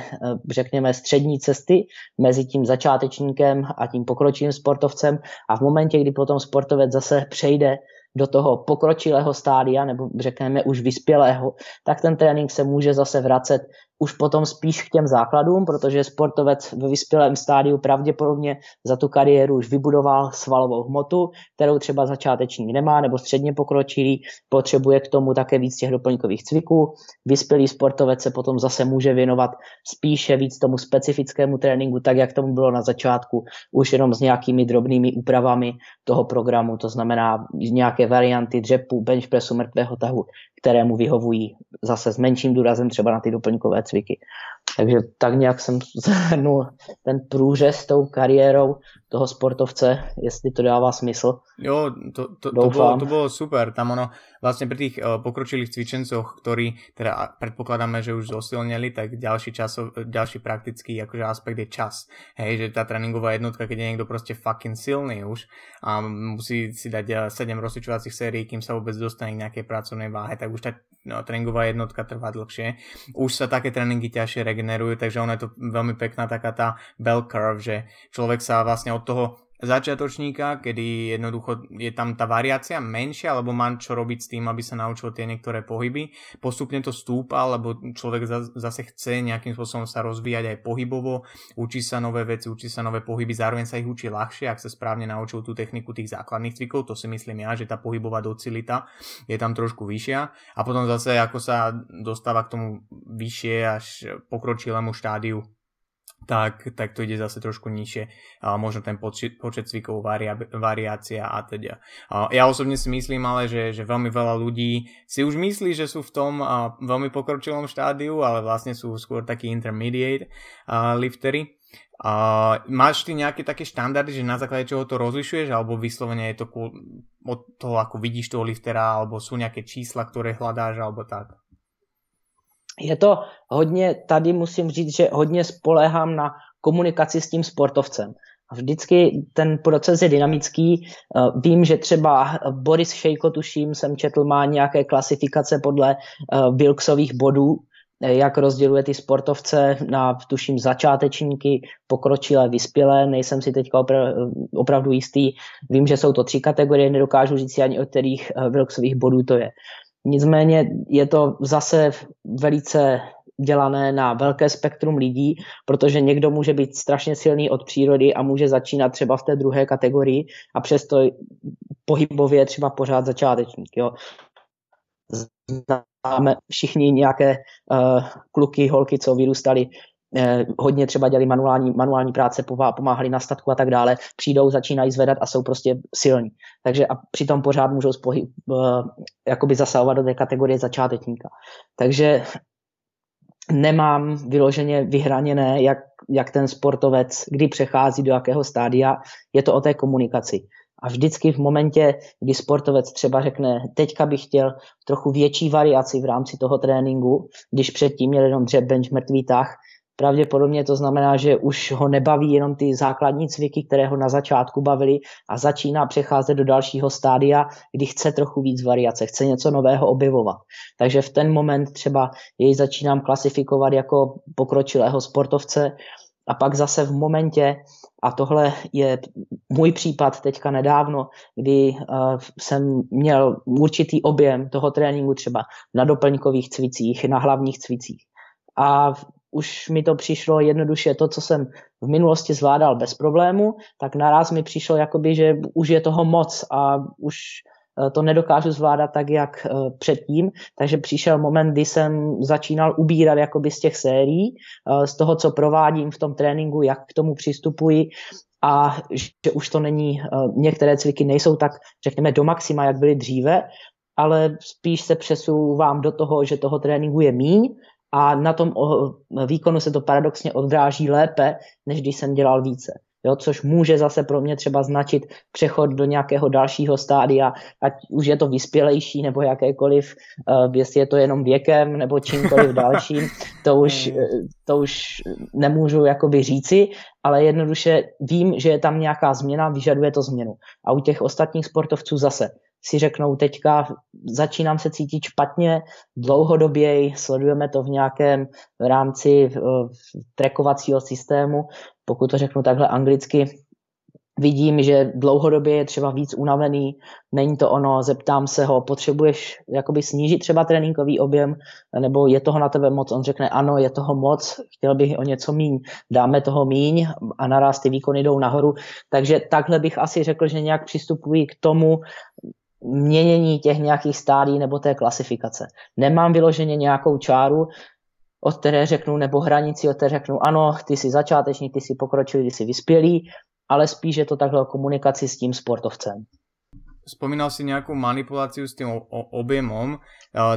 řekněme, střední cesty mezi tím začátečníkem a tím pokročilým sportovcem a v momentě, kdy potom sportovec zase přejde do toho pokročilého stádia, nebo řekněme už vyspělého, tak ten trénink se může zase vracet už potom spíš k těm základům, protože sportovec ve vyspělém stádiu pravděpodobně za tu kariéru už vybudoval svalovou hmotu, kterou třeba začátečník nemá, nebo středně pokročilý, potřebuje k tomu také víc těch doplňkových cviků. Vyspělý sportovec se potom zase může věnovat spíše víc tomu specifickému tréninku, tak jak tomu bylo na začátku, už jenom s nějakými drobnými úpravami toho programu, to znamená nějaké varianty dřepu, bench pressu, mrtvého tahu, které mu vyhovují zase s menším důrazem třeba na ty doplňkové cviky. Takže tak nějak jsem zhrnul ten průřez tou kariérou toho sportovce, jestli to dává smysl. Jo, to, to, to, bolo, to bolo super. Tam ono, vlastne pri tých uh, pokročilých cvičencoch, ktorí teda predpokladáme, že už zosilnili, tak ďalší, časov, ďalší praktický akože aspekt je čas. Hej, že tá tréningová jednotka, keď je niekto proste fucking silný už a musí si dať 7 rozsvičovacích sérií, kým sa vôbec dostane k nejakej pracovnej váhe, tak už tá no, tréningová jednotka trvá dlhšie. Už sa také tréningy ťažšie regenerujú, takže ono je to veľmi pekná taká tá bell curve, že človek sa vlastne od toho začiatočníka, kedy jednoducho je tam tá variácia menšia, alebo má čo robiť s tým, aby sa naučil tie niektoré pohyby. Postupne to stúpa, lebo človek zase chce nejakým spôsobom sa rozvíjať aj pohybovo, učí sa nové veci, učí sa nové pohyby, zároveň sa ich učí ľahšie, ak sa správne naučil tú techniku tých základných cvikov, to si myslím ja, že tá pohybová docilita je tam trošku vyššia a potom zase ako sa dostáva k tomu vyššie až pokročilému štádiu tak, tak to ide zase trošku nižšie. A možno ten počet, počet cvikov, varia, variácia a teda. A ja osobne si myslím ale, že, že veľmi veľa ľudí si už myslí, že sú v tom a, veľmi pokročilom štádiu, ale vlastne sú skôr takí intermediate a, liftery. A, máš ty nejaké také štandardy, že na základe čoho to rozlišuješ, alebo vyslovene je to od toho, ako vidíš toho liftera, alebo sú nejaké čísla, ktoré hľadáš, alebo tak? Je to hodně, tady musím říct, že hodně spoléhám na komunikaci s tím sportovcem. Vždycky ten proces je dynamický. Eh, vím, že třeba Boris Šejko, tuším, jsem četl, má nějaké klasifikace podle Wilksových bodů, eh, jak rozděluje ty sportovce na, tuším, začátečníky, pokročilé, vyspělé, nejsem si teďka opra- opravdu jistý. Vím, že jsou to tři kategorie, nedokážu říct ani od kterých eh, Wilksových bodů to je. Nicméně je to zase velice dělané na velké spektrum lidí, protože někdo může být strašně silný od přírody a může začínat třeba v té druhé kategorii a přesto pohybově třeba pořád začátečník. Jo. Známe všichni nějaké uh, kluky, holky, co vyrůstali hodně třeba dělali manuální, manuální práce, pomáhali na statku a tak dále, přijdou, začínají zvedat a jsou prostě silní. Takže a přitom pořád můžou spohy, eh, jakoby zasahovat do té kategorie začátečníka. Takže nemám vyloženě vyhraněné, jak, jak ten sportovec, kdy přechází do jakého stádia, je to o té komunikaci. A vždycky v momentě, kdy sportovec třeba řekne, teďka bych chtěl trochu větší variaci v rámci toho tréninku, když předtím měl jenom dřep, bench, mrtvý tah, Pravděpodobně to znamená, že už ho nebaví jenom ty základní cviky, které ho na začátku bavily a začíná přecházet do dalšího stádia, kdy chce trochu víc variace, chce něco nového objevovat. Takže v ten moment třeba jej začínám klasifikovat jako pokročilého sportovce a pak zase v momentě, a tohle je můj případ teďka nedávno, kdy uh, jsem měl určitý objem toho tréninku třeba na doplňkových cvicích, na hlavních cvicích. A už mi to přišlo jednoduše to, co jsem v minulosti zvládal bez problému, tak naraz mi přišlo jakoby, že už je toho moc a už eh, to nedokážu zvládat tak, jak eh, předtím, takže přišel moment, kdy jsem začínal ubírat jakoby z těch sérií, eh, z toho, co provádím v tom tréninku, jak k tomu přistupuji. A že už to není, některé cviky nejsou tak, řekněme, do maxima, jak byly dříve, ale spíš se přesouvám do toho, že toho tréninku je míň a na tom výkonu se to paradoxně odráží lépe, než když jsem dělal více. jo, což může zase pro mě třeba značit přechod do nějakého dalšího stádia, ať už je to vyspělejší nebo jakékoliv, uh, jestli je to jenom věkem nebo čímkoliv dalším, to už, hmm. to už nemůžu jakoby říci, ale jednoduše vím, že je tam nějaká změna, vyžaduje to změnu. A u těch ostatních sportovců zase si řeknou teďka, začínám se cítit špatně, dlouhodoběji, sledujeme to v nějakém rámci trekovacího systému, pokud to řeknu takhle anglicky, vidím, že dlouhodobě je třeba víc unavený, není to ono, zeptám se ho, potřebuješ jakoby snížit třeba tréninkový objem, nebo je toho na tebe moc, on řekne ano, je toho moc, chtěl bych o něco míň, dáme toho míň a naraz ty výkony jdou nahoru, takže takhle bych asi řekl, že nějak přistupují k tomu, měnění těch nějakých stádí nebo té klasifikace. Nemám vyloženě nějakou čáru, od které řeknu, nebo hranici, od které řeknu, ano, ty jsi začátečník, ty jsi pokročilý, ty jsi vyspělý, ale spíš je to takhle o komunikaci s tím sportovcem. Spomínal si nějakou manipulaci s tím objemom.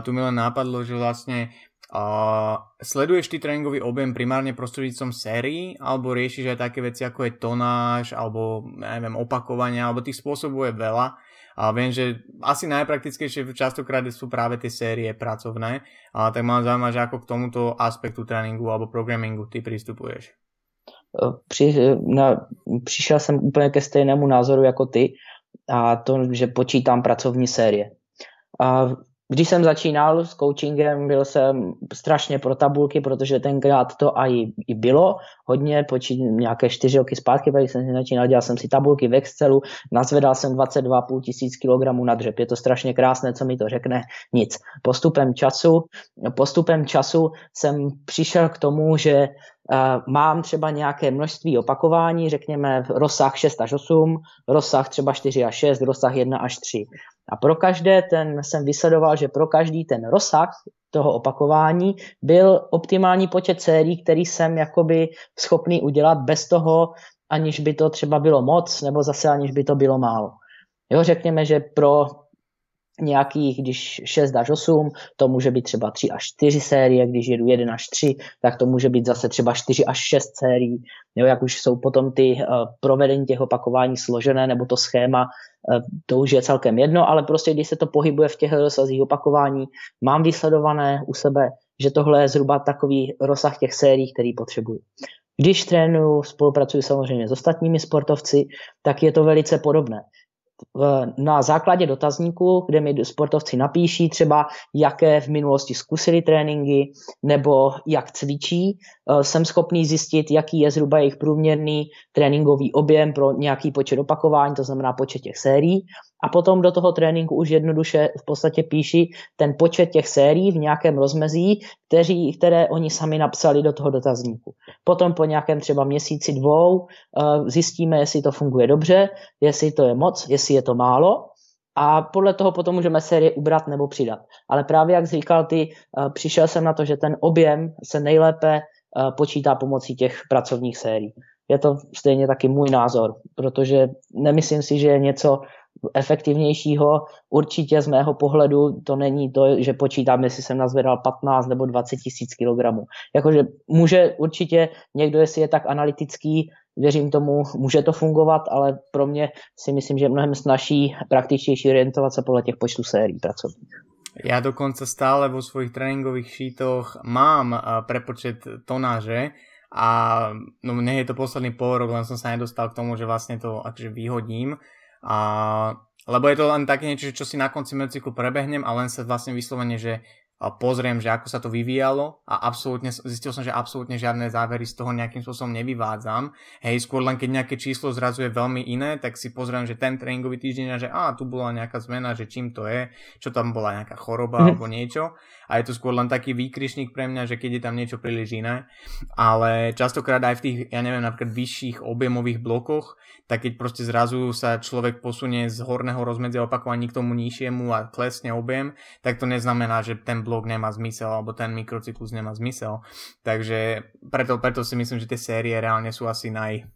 Tu mi len nápadlo, že vlastně Uh, sleduješ ty tréningový objem primárne prostredníctvom sérií, alebo riešiš aj také veci ako je tonáž, alebo neviem, opakovania, alebo tých spôsobov je veľa. A viem, že asi najpraktickejšie častokrát sú práve tie série pracovné, a tak mám zaujíma, že ako k tomuto aspektu tréninku alebo programingu ty přistupuješ. Při, na, přišel jsem úplně ke stejnému názoru jako ty a to, že počítám pracovní série. A když jsem začínal s coachingem, byl jsem strašně pro tabulky, protože tenkrát to i, i bylo hodně, počít nějaké čtyři roky zpátky, když jsem začínal, dělal jsem si tabulky v Excelu, nazvedal jsem 22,5 tisíc kilogramů na dřep. Je to strašně krásné, co mi to řekne? Nic. Postupem času, postupem času jsem přišel k tomu, že Uh, mám třeba nějaké množství opakování, řekněme rozsah 6 až 8, rozsah třeba 4 až 6, rozsah 1 až 3. A pro každé ten jsem vysledoval, že pro každý ten rozsah toho opakování byl optimální počet sérií, který jsem jakoby schopný udělat bez toho, aniž by to třeba bylo moc, nebo zase aniž by to bylo málo. Jo, řekněme, že pro nějakých, když 6 až 8, to může být třeba 3 až 4 série, když jedu 1 až 3, tak to může být zase třeba 4 až 6 sérií, jo, jak už jsou potom ty uh, provedení těch opakování složené, nebo to schéma, uh, to už je celkem jedno, ale prostě když se to pohybuje v těch rozsazích opakování, mám vysledované u sebe, že tohle je zhruba takový rozsah těch sérií, který potřebuji. Když trénuju, spolupracuji samozřejmě s ostatními sportovci, tak je to velice podobné na základě dotazníku, kde mi sportovci napíší třeba, jaké v minulosti zkusili tréninky nebo jak cvičí, eh, jsem schopný zjistit, jaký je zhruba jejich průměrný tréninkový objem pro nějaký počet opakování, to znamená počet těch sérií a potom do toho tréninku už jednoduše v podstatě píši ten počet těch sérií v nějakém rozmezí, kteří, které oni sami napsali do toho dotazníku. Potom po nějakém třeba měsíci dvou eh, zjistíme, jestli to funguje dobře, jestli to je moc, jestli je to málo a podle toho potom můžeme série ubrat nebo přidat. Ale právě jak říkal ty, eh, přišel jsem na to, že ten objem se nejlépe eh, počítá pomocí těch pracovních sérií. Je to stejně taky můj názor, protože nemyslím si, že je něco efektivnějšího. Určitě z mého pohledu to není to, že počítám, jestli jsem nazvedal 15 nebo 20 tisíc kilogramů. Jakože může určitě někdo, jestli je tak analytický, věřím tomu, může to fungovat, ale pro mě si myslím, že je mnohem snažší, praktičtější orientovat se podle těch počtů sérií pracovních. Ja dokonca stále vo svojich tréningových šítoch mám prepočet tonáže a no nie je to posledný pol rok, len som sa nedostal k tomu, že vlastne to akože vyhodím a, lebo je to len také niečo, čo si na konci motocyklu prebehnem a len sa vlastne vyslovene, že pozriem, že ako sa to vyvíjalo a absolútne, zistil som, že absolútne žiadne závery z toho nejakým spôsobom nevyvádzam. Hej, skôr len keď nejaké číslo zrazu je veľmi iné, tak si pozriem, že ten tréningový týždeň a že a tu bola nejaká zmena, že čím to je, čo tam bola nejaká choroba mm. alebo niečo. A je to skôr len taký výkrišník pre mňa, že keď je tam niečo príliš iné. Ale častokrát aj v tých, ja neviem, napríklad vyšších objemových blokoch, tak keď proste zrazu sa človek posunie z horného rozmedzia opakovaní k tomu nižšiemu a klesne objem, tak to neznamená, že ten blok nemá zmysel alebo ten mikrocyklus nemá zmysel. Takže preto, preto si myslím, že tie série reálne sú asi naj,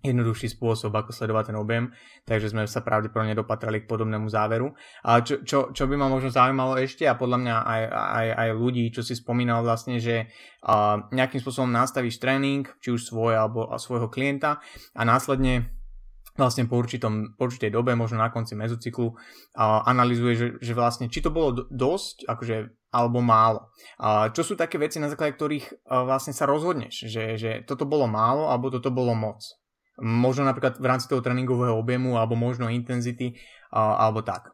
jednoduchší spôsob, ako sledovať ten objem, takže sme sa pravdepodobne dopatrali k podobnému záveru. A čo, čo, čo by ma možno zaujímalo ešte a podľa mňa aj, aj, aj ľudí, čo si spomínal vlastne, že uh, nejakým spôsobom nastavíš tréning, či už svoj alebo svojho klienta a následne vlastne po, určitom, po určitej dobe, možno na konci mezocyklu, uh, analizuje, že, že vlastne či to bolo dosť, akože alebo málo. A čo sú také veci, na základe ktorých vlastne sa rozhodneš, že, že toto bolo málo alebo toto bolo moc? Možno napríklad v rámci toho tréningového objemu alebo možno intenzity alebo tak.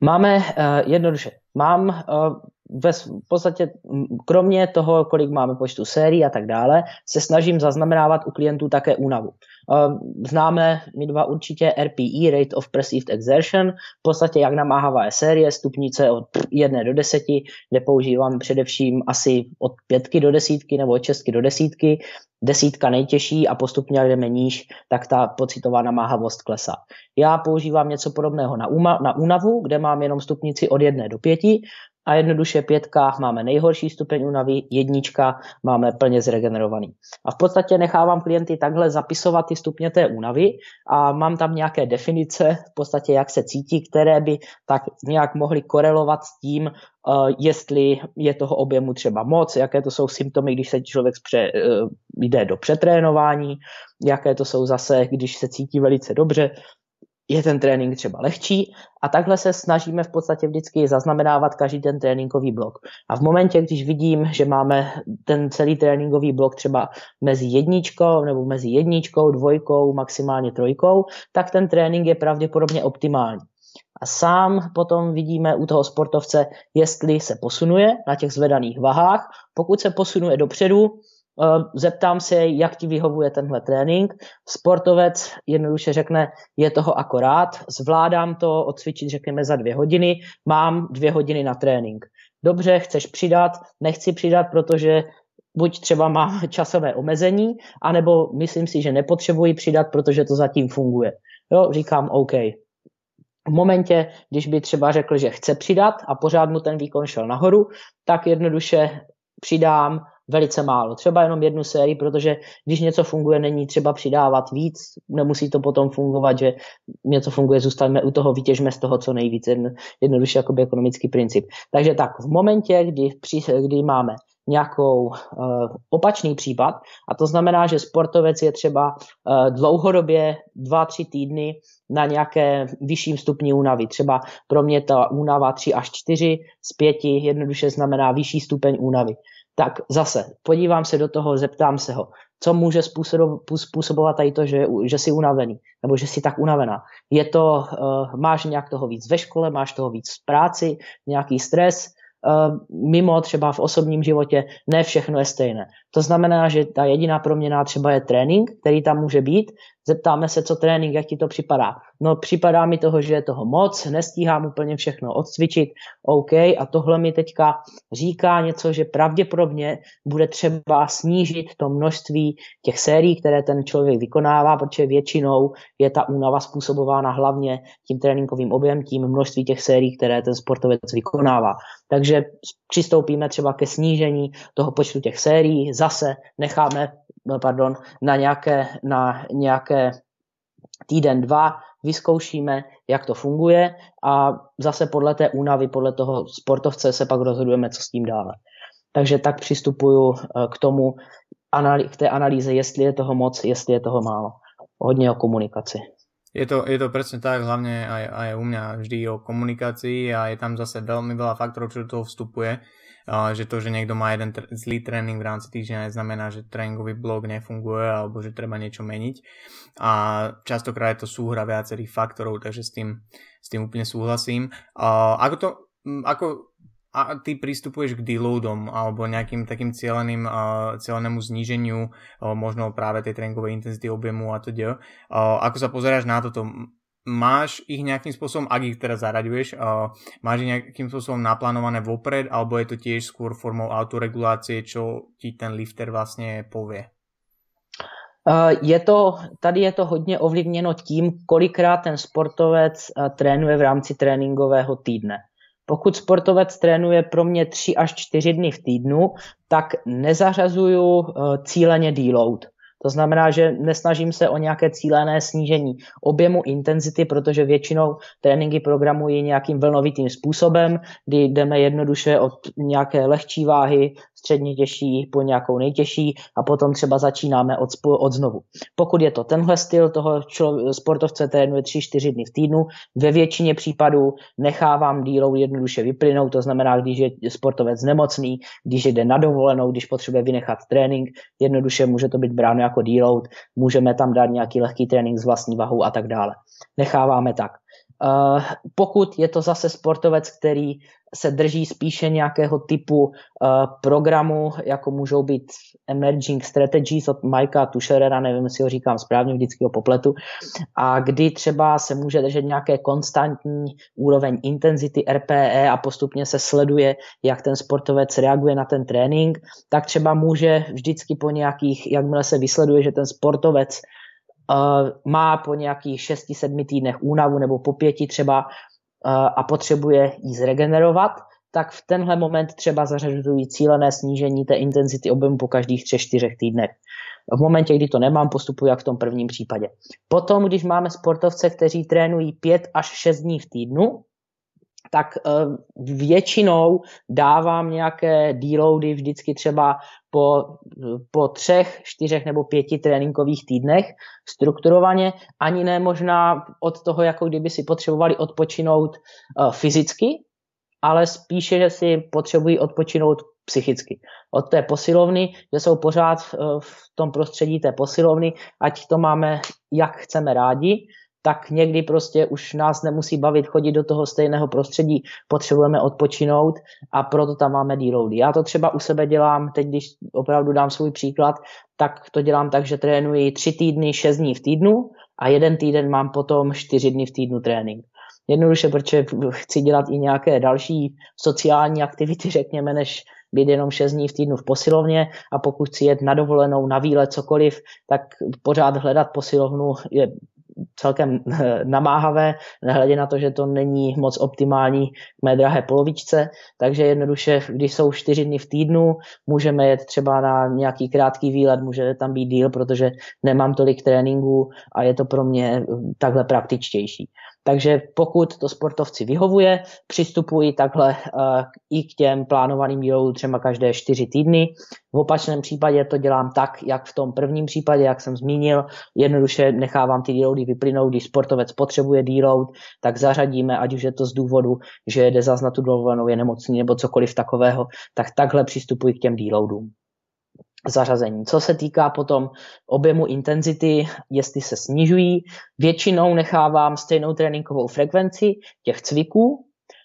Máme uh, jednoduše. Mám uh, ve, v podstatě kromě toho, kolik máme počtu sérií a tak dále, se snažím zaznamenávat u klientů také únavu. Uh, známe my dva určitě RPE, Rate of Perceived Exertion, v podstatě jak namáhavá je série, stupnice od 1 do 10, kde používám především asi od 5 do desítky nebo od 6 do desítky, desítka nejtěžší a postupně, jak jdeme níž, tak ta pocitová namáhavost klesá. Já používám něco podobného na, uma, na únavu, kde mám jenom stupnici od jedné do pěti a jednoduše pětka máme nejhorší stupeň únavy, jednička máme plně zregenerovaný. A v podstatě nechávám klienty takhle zapisovat ty stupně té únavy a mám tam nějaké definice, v podstatě jak se cítí, které by tak nějak mohly korelovat s tím, uh, jestli je toho objemu třeba moc, jaké to jsou symptomy, když se člověk pře, uh, jde do přetrénování, jaké to jsou zase, když se cítí velice dobře, je ten trénink třeba lehčí a takhle se snažíme v podstatě vždycky zaznamenávat každý ten tréninkový blok. A v momentě, když vidím, že máme ten celý tréninkový blok třeba mezi jedničkou nebo mezi jedničkou, dvojkou, maximálně trojkou, tak ten trénink je pravděpodobně optimální. A sám potom vidíme u toho sportovce, jestli se posunuje na těch zvedaných vahách. Pokud se posunuje dopředu, zeptám se, jak ti vyhovuje tenhle trénink. Sportovec jednoduše řekne, je toho akorát, zvládám to odcvičit, řekněme, za dvě hodiny, mám dvě hodiny na trénink. Dobře, chceš přidat, nechci přidat, protože buď třeba mám časové omezení, anebo myslím si, že nepotřebuji přidat, protože to zatím funguje. Jo, říkám OK. V momentě, když by třeba řekl, že chce přidat a pořád mu ten výkon šel nahoru, tak jednoduše přidám velice málo. Třeba jenom jednu sérii, protože když něco funguje, není třeba přidávat víc, nemusí to potom fungovat, že něco funguje, zůstaneme u toho, vytěžme z toho co nejvíc, jednoduše jakoby ekonomický princip. Takže tak, v momentě, kdy, kdy máme nějakou uh, opačný případ, a to znamená, že sportovec je třeba uh, dlouhodobě dva, tři týdny na nějaké vyšším stupni únavy. Třeba pro mě ta únava 3 až 4 z 5 jednoduše znamená vyšší stupeň únavy tak zase podívám se do toho, zeptám se ho, co může způsobovat tady to, že, že jsi unavený, nebo že jsi tak unavená. Je to, uh, máš nějak toho víc ve škole, máš toho víc v práci, nějaký stres, uh, mimo třeba v osobním životě, ne všechno je stejné. To znamená, že ta jediná proměna třeba je trénink, který tam může být, Zeptáme se, co trénink, jak ti to připadá. No připadá mi toho, že je toho moc, nestíhám úplně všechno odcvičit, OK, a tohle mi teďka říká něco, že pravděpodobně bude třeba snížit to množství těch sérií, které ten člověk vykonává, protože většinou je ta únava způsobována hlavně tím tréninkovým objem, tím množství těch sérií, které ten sportovec vykonává. Takže přistoupíme třeba ke snížení toho počtu těch sérií, zase necháme No, pardon, na nějaké, na nějaké týden, dva, vyzkoušíme, jak to funguje a zase podle té únavy, podle toho sportovce se pak rozhodujeme, co s tím dále. Takže tak přistupuju eh, k tomu, k té analýze, jestli je toho moc, jestli je toho málo. Hodně o komunikaci. Je to, je to presne tak, hlavne aj, aj u mňa vždy o komunikácii a je tam zase veľmi veľa faktorov, čo do toho vstupuje že to, že niekto má jeden tr- zlý tréning v rámci týždňa neznamená, že tréningový blok nefunguje alebo že treba niečo meniť. A častokrát je to súhra viacerých faktorov, takže s tým, s tým úplne súhlasím. Ako to, ako a ty pristupuješ k deloadom alebo nejakým takým cieľeným, uh, cieľenému zníženiu uh, možno práve tej tréningovej intenzity objemu a teda. Uh, ako sa pozeráš na toto? Máš ich nejakým spôsobom, ak ich teraz zaraďuješ, uh, máš ich nejakým spôsobom naplánované vopred, alebo je to tiež skôr formou autoregulácie, čo ti ten lifter vlastně povie? Uh, je to, tady je to hodně ovlivněno tím, kolikrát ten sportovec uh, trénuje v rámci tréninkového týdne. Pokud sportovec trénuje pro mě 3 až 4 dny v týdnu, tak nezařazuju uh, cíleně deload. To znamená, že nesnažím se o nějaké cílené snížení objemu intenzity, protože většinou tréninky programují nějakým vlnovitým způsobem, kdy jdeme jednoduše od nějaké lehčí váhy, středně těžší po nějakou nejtěžší a potom třeba začínáme od, od znovu. Pokud je to tenhle styl toho člo, sportovce trénuje 3-4 dny v týdnu, ve většině případů nechávám dílou jednoduše vyplynout, to znamená, když je sportovec nemocný, když jde na dovolenou, když potřebuje vynechat trénink, jednoduše může to být bráno jako deload, můžeme tam dát nějaký lehký trénink s vlastní vahou a tak dále. Necháváme tak. Uh, pokud je to zase sportovec, který se drží spíše nějakého typu uh, programu, jako můžou být Emerging Strategies od Mikea Tusherera, nevím, jestli ho říkám správně, vždycky ho popletu, a kdy třeba se může držet nějaké konstantní úroveň intenzity RPE a postupně se sleduje, jak ten sportovec reaguje na ten trénink, tak třeba může vždycky po nějakých, jakmile se vysleduje, že ten sportovec má po nějakých 6-7 týdnech únavu nebo po pěti třeba a potřebuje ji zregenerovat, tak v tenhle moment třeba zařazují cílené snížení té intenzity objemu po každých 3-4 týdnech. V momentě, kdy to nemám, postupuji jak v tom prvním případě. Potom, když máme sportovce, kteří trénují 5 až 6 dní v týdnu, tak eh, většinou dávám nějaké deloady vždycky třeba po, po třech, čtyřech nebo pěti tréninkových týdnech strukturovaně, ani ne možná od toho, jako kdyby si potřebovali odpočinout uh, fyzicky, ale spíše, že si potřebují odpočinout psychicky. Od té posilovny, že jsou pořád uh, v tom prostředí té posilovny, ať to máme, jak chceme rádi, tak někdy prostě už nás nemusí bavit chodit do toho stejného prostředí, potřebujeme odpočinout a proto tam máme deloady. Já to třeba u sebe dělám, teď když opravdu dám svůj příklad, tak to dělám tak, že trénuji tři týdny, šest dní v týdnu a jeden týden mám potom čtyři dny v týdnu trénink. Jednoduše, protože chci dělat i nějaké další sociální aktivity, řekněme, než být jenom 6 dní v týdnu v posilovně a pokud chci jet na dovolenou, na výlet, cokoliv, tak pořád hledat posilovnu je celkem namáhavé, nehledě na to, že to není moc optimální k mé drahé polovičce, takže jednoduše, když jsou čtyři dny v týdnu, můžeme jet třeba na nějaký krátký výlet, může tam být díl, protože nemám tolik tréninku a je to pro mě takhle praktičtější. Takže pokud to sportovci vyhovuje, přistupují takhle uh, i k těm plánovaným dílům třeba každé čtyři týdny. V opačném případě to dělám tak, jak v tom prvním případě, jak jsem zmínil, jednoduše nechávám ty deloady vyplynout, když sportovec potřebuje deload, tak zařadíme, ať už je to z důvodu, že jede zas na tu dovolenou, je nemocný nebo cokoliv takového, tak takhle přistupuji k těm deloadům zařazení. Co se týká potom objemu intenzity, jestli se snižují, většinou nechávám stejnou tréninkovou frekvenci těch cviků,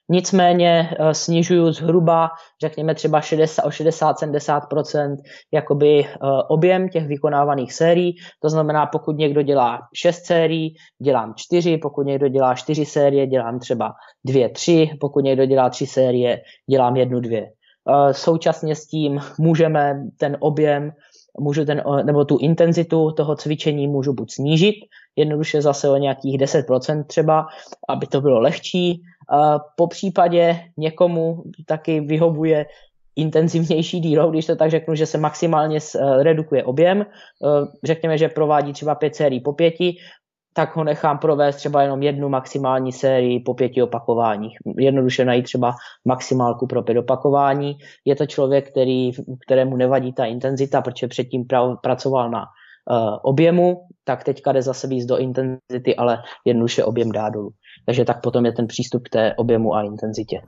nicméně eh, snižuju zhruba, řekněme třeba 60, o 60-70% jakoby eh, objem těch vykonávaných sérií, to znamená, pokud někdo dělá 6 sérií, dělám 4, pokud někdo dělá 4 série, dělám třeba 2, 3, pokud někdo dělá 3 série, dělám 1, 2. Eh, současně s tím můžeme ten objem, můžu ten, eh, nebo tu intenzitu toho cvičení můžu buď snížit, jednoduše zase o nějakých 10% třeba, aby to bylo lehčí. Eh, po případě někomu taky vyhovuje intenzivnější dílou, když to tak řeknu, že se maximálně redukuje objem. Řekněme, že provádí třeba pět sérií po pěti, tak ho nechám provést třeba jenom jednu maximální sérii po pěti opakováních. Jednoduše najít třeba maximálku pro pět opakování. Je to člověk, který, kterému nevadí ta intenzita, protože předtím pra, pracoval na uh, objemu, tak teďka jde zase víc do intenzity, ale jednoduše objem dá dolů. Takže tak potom je ten přístup k té objemu a intenzitě.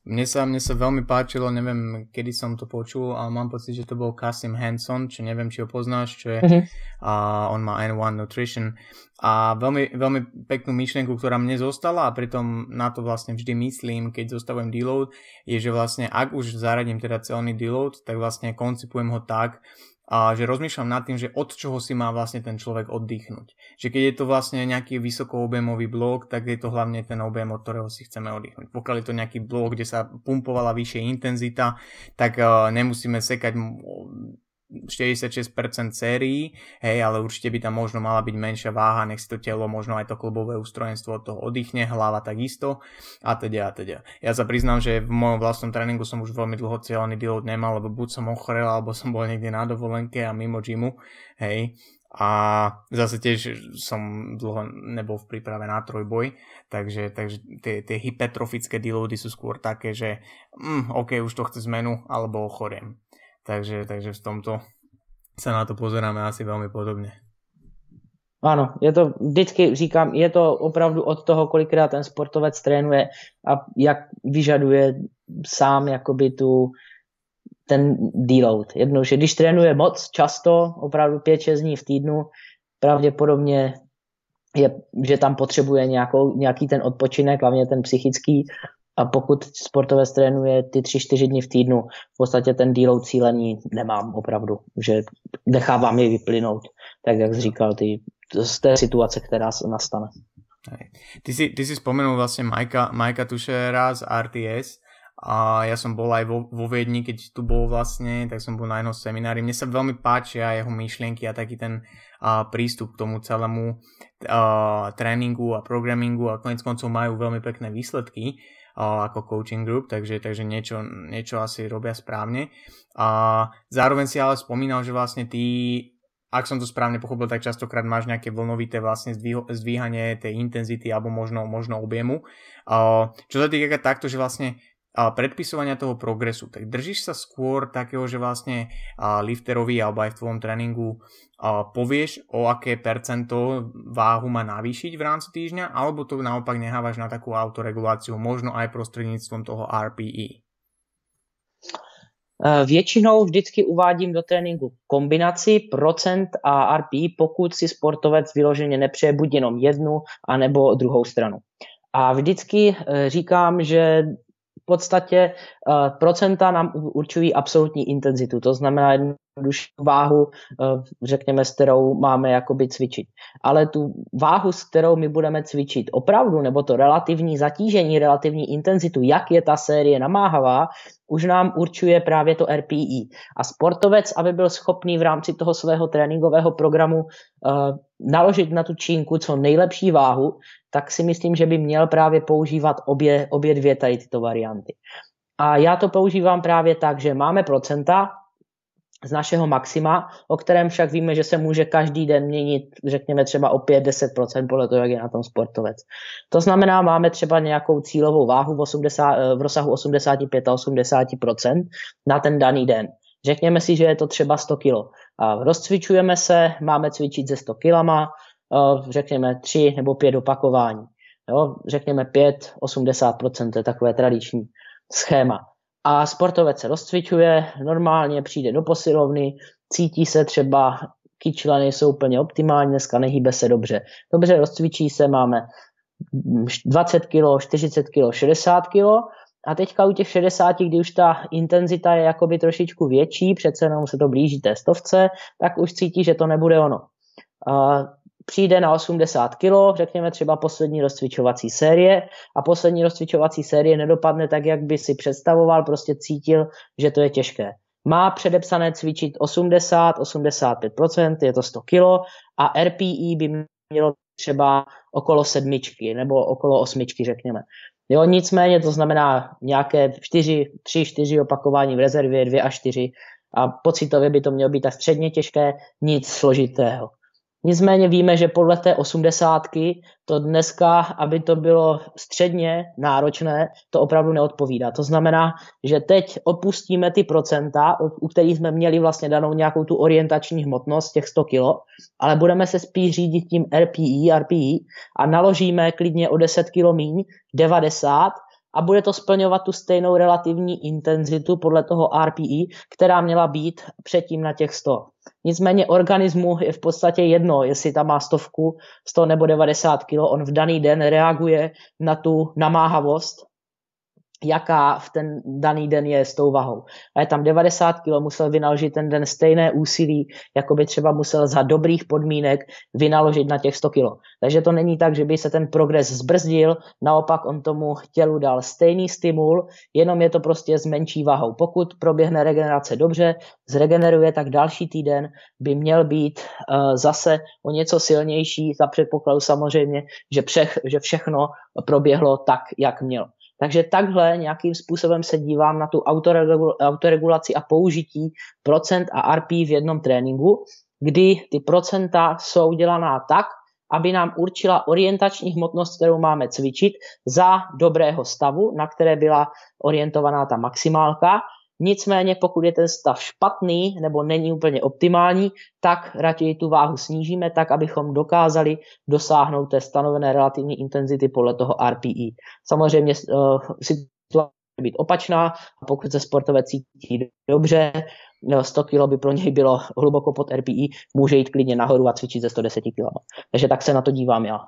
Mne sa, mne sa veľmi páčilo, neviem, kedy som to počul, ale mám pocit, že to bol Kasim Hanson, čo neviem, či ho poznáš, čo je, mm-hmm. a on má N1 Nutrition a veľmi, veľmi peknú myšlienku, ktorá mne zostala a pritom na to vlastne vždy myslím, keď zostavujem deload, je, že vlastne ak už zaradím teda celý deload, tak vlastne koncipujem ho tak, a že rozmýšľam nad tým, že od čoho si má vlastne ten človek oddychnúť. Že keď je to vlastne nejaký vysokoobjemový blok, tak je to hlavne ten objem, od ktorého si chceme oddychnúť. Pokiaľ je to nejaký blok, kde sa pumpovala vyššia intenzita, tak uh, nemusíme sekať 66% sérií, hej, ale určite by tam možno mala byť menšia váha, nech si to telo, možno aj to klubové ústrojenstvo od toho oddychne, hlava takisto a teda a teda. Ja sa priznám, že v mojom vlastnom tréningu som už veľmi dlho cieľný deload nemal, lebo buď som ochorel, alebo som bol niekde na dovolenke a mimo gymu, hej, a zase tiež som dlho nebol v príprave na trojboj, takže, takže tie, tie hypertrofické deloady sú skôr také, že mm, OK, už to chce zmenu, alebo ochoriem. Takže, takže v tomto sa na to pozeráme asi veľmi podobne. Ano, je to, vždycky říkám, je to opravdu od toho, kolikrát ten sportovec trénuje a jak vyžaduje sám jakoby tu, ten deload. Jednou, že když trénuje moc často, opravdu 5-6 dní v týdnu, pravděpodobně je, že tam potřebuje nějakou, nějaký ten odpočinek, hlavně ten psychický, a pokud sportovec trénuje ty 3-4 dny v týdnu, v podstatě ten deload cílení nemám opravdu, že nechávám je vyplynout, tak jak jsi říkal, ty, z té situace, která nastane. Ty si, ty si spomenul vlastne Majka, Majka Tušera z RTS a ja som bol aj vo, vo Viedni, keď tu bol vlastne, tak som bol na jednom seminári. Mne sa veľmi páčia jeho myšlienky a taký ten uh, prístup k tomu celému uh, tréningu a programingu a konec koncov majú veľmi pekné výsledky ako coaching group, takže, takže niečo, niečo asi robia správne. A zároveň si ale spomínal, že vlastne ty ak som to správne pochopil, tak častokrát máš nejaké vlnovité vlastne zdvíhanie tej intenzity alebo možno, možno objemu. Čo sa týka takto, že vlastne predpisovania toho progresu, tak držíš sa skôr takého, že vlastne lifterovi alebo aj v tvojom tréningu povieš, o aké percento váhu má navýšiť v rámci týždňa, alebo to naopak nehávaš na takú autoreguláciu, možno aj prostřednictvím toho RPE? E, většinou vždycky uvádím do tréninku kombinaci procent a RPI, pokud si sportovec vyloženě nepřeje buď jenom jednu, anebo druhou stranu. A vždycky e, říkám, že podstatě uh, procenta nám určují absolutní intenzitu, to znamená jednodušší váhu, uh, řekněme, s kterou máme jakoby cvičit. Ale tu váhu, s kterou my budeme cvičit opravdu, nebo to relativní zatížení, relativní intenzitu, jak je ta série namáhavá, už nám určuje právě to RPI. A sportovec, aby byl schopný v rámci toho svého tréninkového programu uh, naložit na tu čínku co nejlepší váhu, tak si myslím, že by měl právě používat obě, obě dvě tady tyto varianty. A já to používám právě tak, že máme procenta z našeho maxima, o kterém však víme, že se může každý den měnit, řekněme třeba o 5-10% podle toho, jak je na tom sportovec. To znamená, máme třeba nějakou cílovou váhu v, 80, v rozsahu 85 80% na ten daný den. Řekněme si, že je to třeba 100 kg. A rozcvičujeme se, máme cvičit ze 100 kg, řekněme 3 nebo 5 opakování. Jo, řekněme 5, 80%, to je takové tradiční schéma. A sportovec se rozcvičuje, normálně přijde do posilovny, cítí se třeba, kyčleny jsou úplně optimální, dneska nehýbe se dobře. Dobře rozcvičí se, máme 20 kg, 40 kg, 60 kg a teďka u těch 60, kdy už ta intenzita je jakoby trošičku větší, přece jenom se to blíží té stovce, tak už cítí, že to nebude ono přijde na 80 kg, řekněme třeba poslední rozcvičovací série a poslední rozcvičovací série nedopadne tak, jak by si představoval, prostě cítil, že to je těžké. Má předepsané cvičit 80-85%, je to 100 kg a RPE by mělo třeba okolo sedmičky nebo okolo osmičky, řekněme. Jo, nicméně to znamená nějaké 4, 3, 4 opakování v rezervě, 2 až 4 a pocitově by to mělo být tak středně těžké, nic složitého. Nicméně víme, že podle té osmdesátky to dneska, aby to bylo středně náročné, to opravdu neodpovídá. To znamená, že teď opustíme ty procenta, u kterých jsme měli vlastně danou nějakou tu orientační hmotnost těch 100 kg, ale budeme se spíš řídit tím RPI, RPI a naložíme klidně o 10 kg míň, 90 a bude to splňovat tu stejnou relativní intenzitu podle toho RPI, která měla být předtím na těch 100. Nicméně organismu je v podstatě jedno, jestli tam má stovku, 100 nebo 90 kg, on v daný den reaguje na tu namáhavost jaká v ten daný den je s tou vahou. A je tam 90 kg, musel vynaložit ten den stejné úsilí, jako by třeba musel za dobrých podmínek vynaložit na těch 100 kg. Takže to není tak, že by se ten progres zbrzdil, naopak on tomu tělu dal stejný stimul, jenom je to prostě s menší vahou. Pokud proběhne regenerace dobře, zregeneruje, tak další týden by měl být uh, zase o něco silnější, za předpokladu samozřejmě, že, přech, že všechno proběhlo tak, jak mělo. Takže takhle nějakým způsobem se dívám na tu autoregulaci a použití procent a RP v jednom tréninku, kdy ty procenta jsou dělaná tak, aby nám určila orientační hmotnost, kterou máme cvičit za dobrého stavu, na které byla orientovaná ta maximálka Nicméně pokud je ten stav špatný nebo není úplně optimální, tak raději tu váhu snížíme tak, abychom dokázali dosáhnout té stanovené relativní intenzity podle toho RPE. Samozřejmě uh, situace být opačná a pokud se sportovec cítí dobře, 100 kg by pro něj bylo hluboko pod RPI, může jít klidně nahoru a cvičit ze 110 kg. Takže tak se na to dívám já.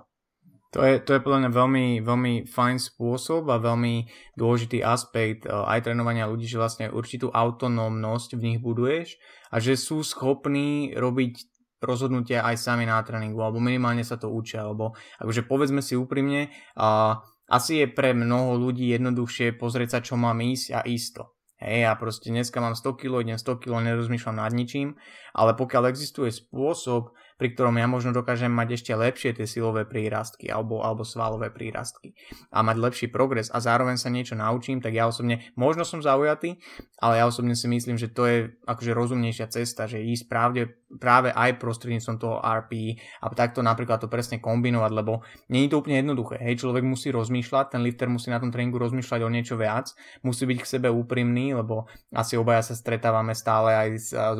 To je, to je podľa mňa veľmi, veľmi fajn spôsob a veľmi dôležitý aspekt uh, aj trénovania ľudí, že vlastne určitú autonómnosť v nich buduješ a že sú schopní robiť rozhodnutia aj sami na tréningu, alebo minimálne sa to učia, alebo akože povedzme si úprimne, uh, asi je pre mnoho ľudí jednoduchšie pozrieť sa, čo mám ísť a isto. Hej, ja proste dneska mám 100 kg, idem 100 kg, nerozmýšľam nad ničím, ale pokiaľ existuje spôsob, pri ktorom ja možno dokážem mať ešte lepšie tie silové prírastky alebo, alebo svalové prírastky a mať lepší progres a zároveň sa niečo naučím, tak ja osobne, možno som zaujatý, ale ja osobne si myslím, že to je akože rozumnejšia cesta, že ísť právde, práve aj prostredníctvom toho RP a takto napríklad to presne kombinovať, lebo nie je to úplne jednoduché. Hej, človek musí rozmýšľať, ten lifter musí na tom tréningu rozmýšľať o niečo viac, musí byť k sebe úprimný, lebo asi obaja sa stretávame stále aj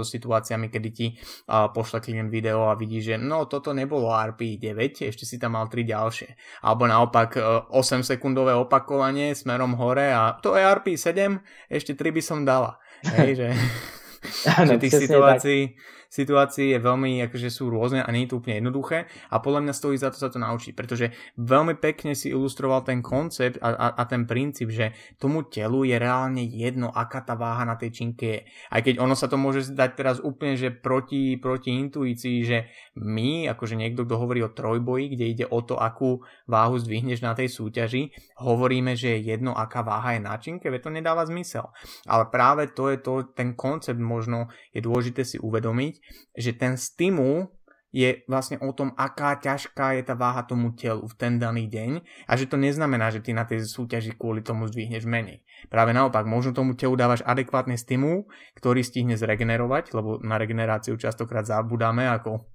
so situáciami, kedy ti pošle klient video a vidí že no toto nebolo RP 9, ešte si tam mal 3 ďalšie. Alebo naopak 8 e, sekundové opakovanie smerom hore a to je RP 7, ešte 3 by som dala. Hej, že, že tých situácií, tak situácií je veľmi, akože sú rôzne a nie je to úplne jednoduché a podľa mňa stojí za to sa to naučiť, pretože veľmi pekne si ilustroval ten koncept a, a, a ten princíp, že tomu telu je reálne jedno, aká tá váha na tej činke je. Aj keď ono sa to môže zdať teraz úplne, že proti, proti intuícii, že my, akože niekto, kto hovorí o trojboji, kde ide o to, akú váhu zdvihneš na tej súťaži, hovoríme, že je jedno, aká váha je na činke, to nedáva zmysel. Ale práve to je to, ten koncept možno je dôležité si uvedomiť, že ten stimul je vlastne o tom, aká ťažká je tá váha tomu telu v ten daný deň a že to neznamená, že ty na tej súťaži kvôli tomu zdvihneš menej. Práve naopak, možno tomu telu dávaš adekvátny stimul, ktorý stihne zregenerovať, lebo na regeneráciu častokrát zabudáme ako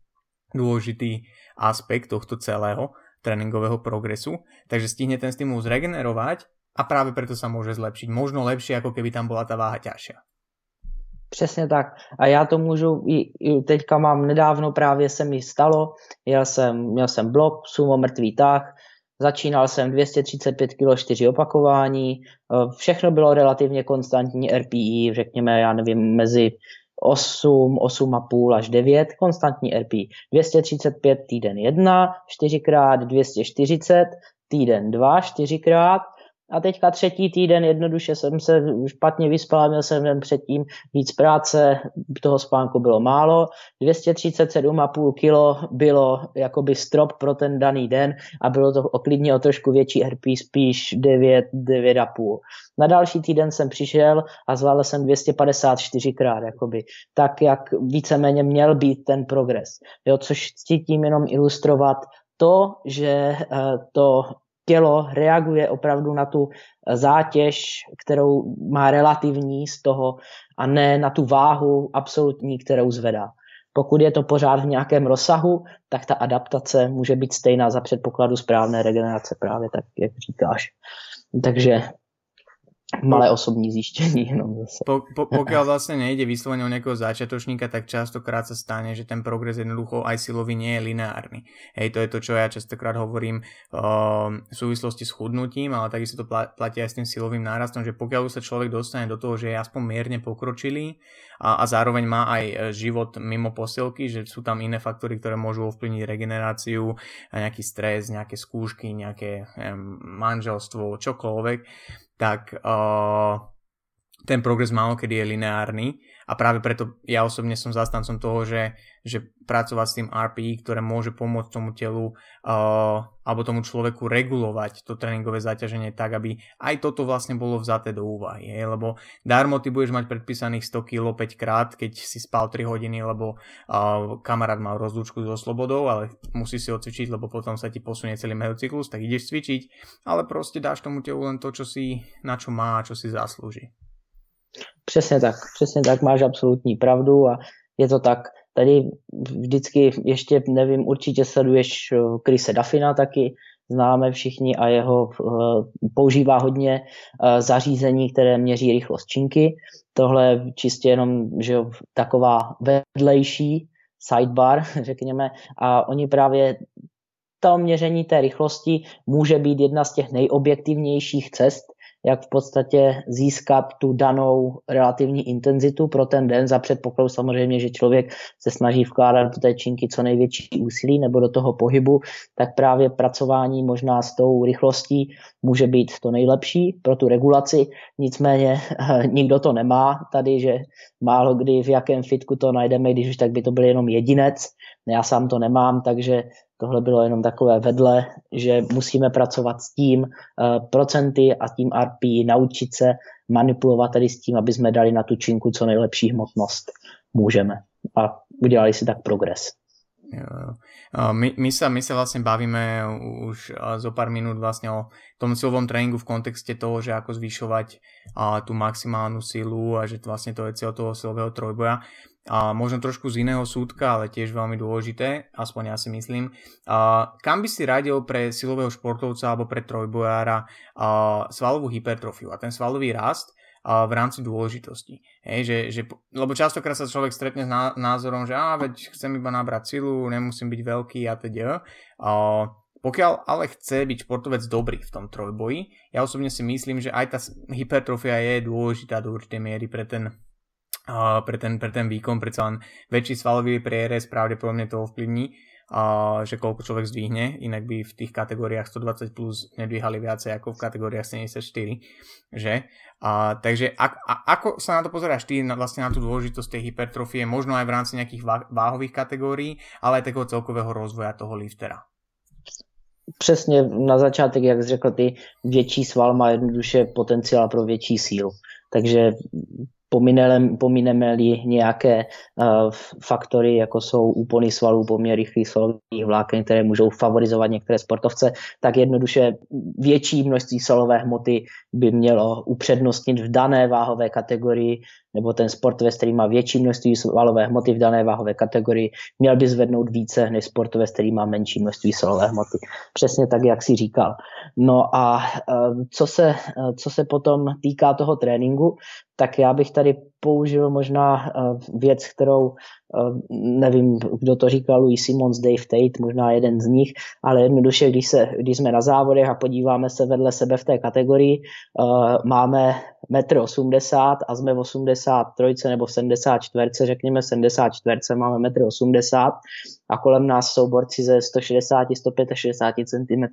dôležitý aspekt tohto celého tréningového progresu, takže stihne ten stimul zregenerovať a práve preto sa môže zlepšiť. Možno lepšie, ako keby tam bola tá váha ťažšia. Přesně tak. A já to můžu, i, i teďka mám nedávno právě se mi stalo, měl jsem, měl jsem blok, sumo mrtvý tah, začínal jsem 235 kg 4 opakování, eh, všechno bylo relativně konstantní RPI, řekněme, já nevím, mezi 8, 8,5 až 9, konstantní RPI. 235 týden 1, 4x 240, týden 2, 4x, a teďka třetí týden jednoduše jsem se špatně vyspal, měl jsem den předtím víc práce, toho spánku bylo málo, 237,5 kg bylo jakoby strop pro ten daný den a bylo to oklidně o trošku větší RP, spíš 9, 9,5. Na další týden jsem přišel a zvládl jsem 254 krát, jakoby, tak jak víceméně měl být ten progres. Jo, což chci tím jenom ilustrovat to, že eh, to tělo reaguje opravdu na tu eh, zátěž, kterou má relativní z toho a ne na tu váhu absolutní, kterou zvedá. Pokud je to pořád v nějakém rozsahu, tak ta adaptace může být stejná za předpokladu správné regenerace, právě tak, jak říkáš. Takže malé osobní zjištění. No zase. Po, po, pokiaľ vlastne nejde vyslovene o nejakého začiatočníka, tak častokrát sa stane, že ten progres jednoducho aj silový nie je lineárny. Hej, to je to, čo ja častokrát hovorím uh, v súvislosti s chudnutím, ale takisto to platí aj s tým silovým nárastom, že pokiaľ sa človek dostane do toho, že je aspoň mierne pokročilý a, a zároveň má aj e, život mimo posilky, že sú tam iné faktory, ktoré môžu ovplyvniť regeneráciu, nejaký stres, nejaké skúšky, nejaké manželstvo, čokoľvek, tak uh, ten progres málo kedy je lineárny a práve preto ja osobne som zastancom toho, že, že pracovať s tým RPI, ktoré môže pomôcť tomu telu uh, alebo tomu človeku regulovať to tréningové zaťaženie tak, aby aj toto vlastne bolo vzaté do úvahy. Je? Lebo darmo ty budeš mať predpísaných 100 kg 5 krát, keď si spal 3 hodiny, lebo uh, kamarát mal rozlúčku so slobodou, ale musí si odcvičiť, lebo potom sa ti posunie celý mejocyklus, tak ideš cvičiť, ale proste dáš tomu telu len to, čo si, na čo má a čo si zaslúži. Přesně tak, přesně tak, máš absolutní pravdu a je to tak. Tady vždycky ještě, nevím, určitě sleduješ Krise eh, Dafina taky, známe všichni a jeho uh, používá hodně uh, zařízení, které měří rychlost činky. Tohle je čistě jenom že jo, taková vedlejší sidebar, řekněme, a oni právě to měření té rychlosti může být jedna z těch nejobjektivnějších cest, jak v podstatě získat tu danou relativní intenzitu pro ten den za předpokladu samozřejmě, že člověk se snaží vkládat do té činky co největší úsilí nebo do toho pohybu, tak právě pracování možná s tou rychlostí může být to nejlepší pro tu regulaci, nicméně nikdo to nemá tady, že málo kdy v jakém fitku to najdeme, když už tak by to byl jenom jedinec, já sám to nemám, takže Tohle bylo jenom takové vedle, že musíme pracovat s tím uh, procenty a tím RP, naučit se manipulovat tady s tím, aby jsme dali na tu činku co nejlepší hmotnost můžeme. A udělali si tak progres. My, my, sa, my sa vlastne bavíme už zo pár minút vlastne o tom silovom tréningu v kontexte toho, že ako zvyšovať a, tú maximálnu silu a že vlastne to je cieľ toho silového trojboja a možno trošku z iného súdka, ale tiež veľmi dôležité, aspoň ja si myslím. A kam by si radil pre silového športovca alebo pre trojbojára a svalovú hypertrofiu a ten svalový rast a v rámci dôležitosti. Hej, že, že, lebo častokrát sa človek stretne s názorom, že á, veď chcem iba nabrať silu, nemusím byť veľký a teda. A pokiaľ ale chce byť športovec dobrý v tom trojboji, ja osobne si myslím, že aj tá hypertrofia je dôležitá do určitej miery pre ten pre ten, pre ten výkon, predsa len väčší svalový prierez pravdepodobne to ovplyvní, a že koľko človek zdvihne, inak by v tých kategóriách 120 plus nedvíhali viacej ako v kategóriách 74, že? A, takže ak, a, ako sa na to pozeráš ty na, vlastne na tú dôležitosť tej hypertrofie, možno aj v rámci nejakých váhových kategórií, ale aj takého celkového rozvoja toho liftera? Přesně na začátek, jak jsi řekl, ty větší sval má jednoduše potenciál pro větší sílu. Takže pomineme-li nějaké uh, faktory, jako jsou úpony svalů, poměr rychlých svalových vláken, které můžou favorizovat některé sportovce, tak jednoduše větší množství svalové hmoty by mělo upřednostnit v dané váhové kategorii nebo ten sportovec, který má větší množství svalové hmoty v dané váhové kategorii, měl by zvednout více než sportovec, který má menší množství svalové hmoty. Přesně tak, jak si říkal. No a eh, co se, eh, co se potom týká toho tréninku, tak já bych tady použil možná eh, věc, kterou nevím, kdo to říkal, Louis Simons, Dave Tate, možná jeden z nich, ale jednoduše, když, se, když jsme na závodech a podíváme se vedle sebe v té kategorii, máme 1,80 m a jsme v 83 nebo v 74, řekněme 74, máme 1,80 m a kolem nás jsou borci ze 160, 165 cm,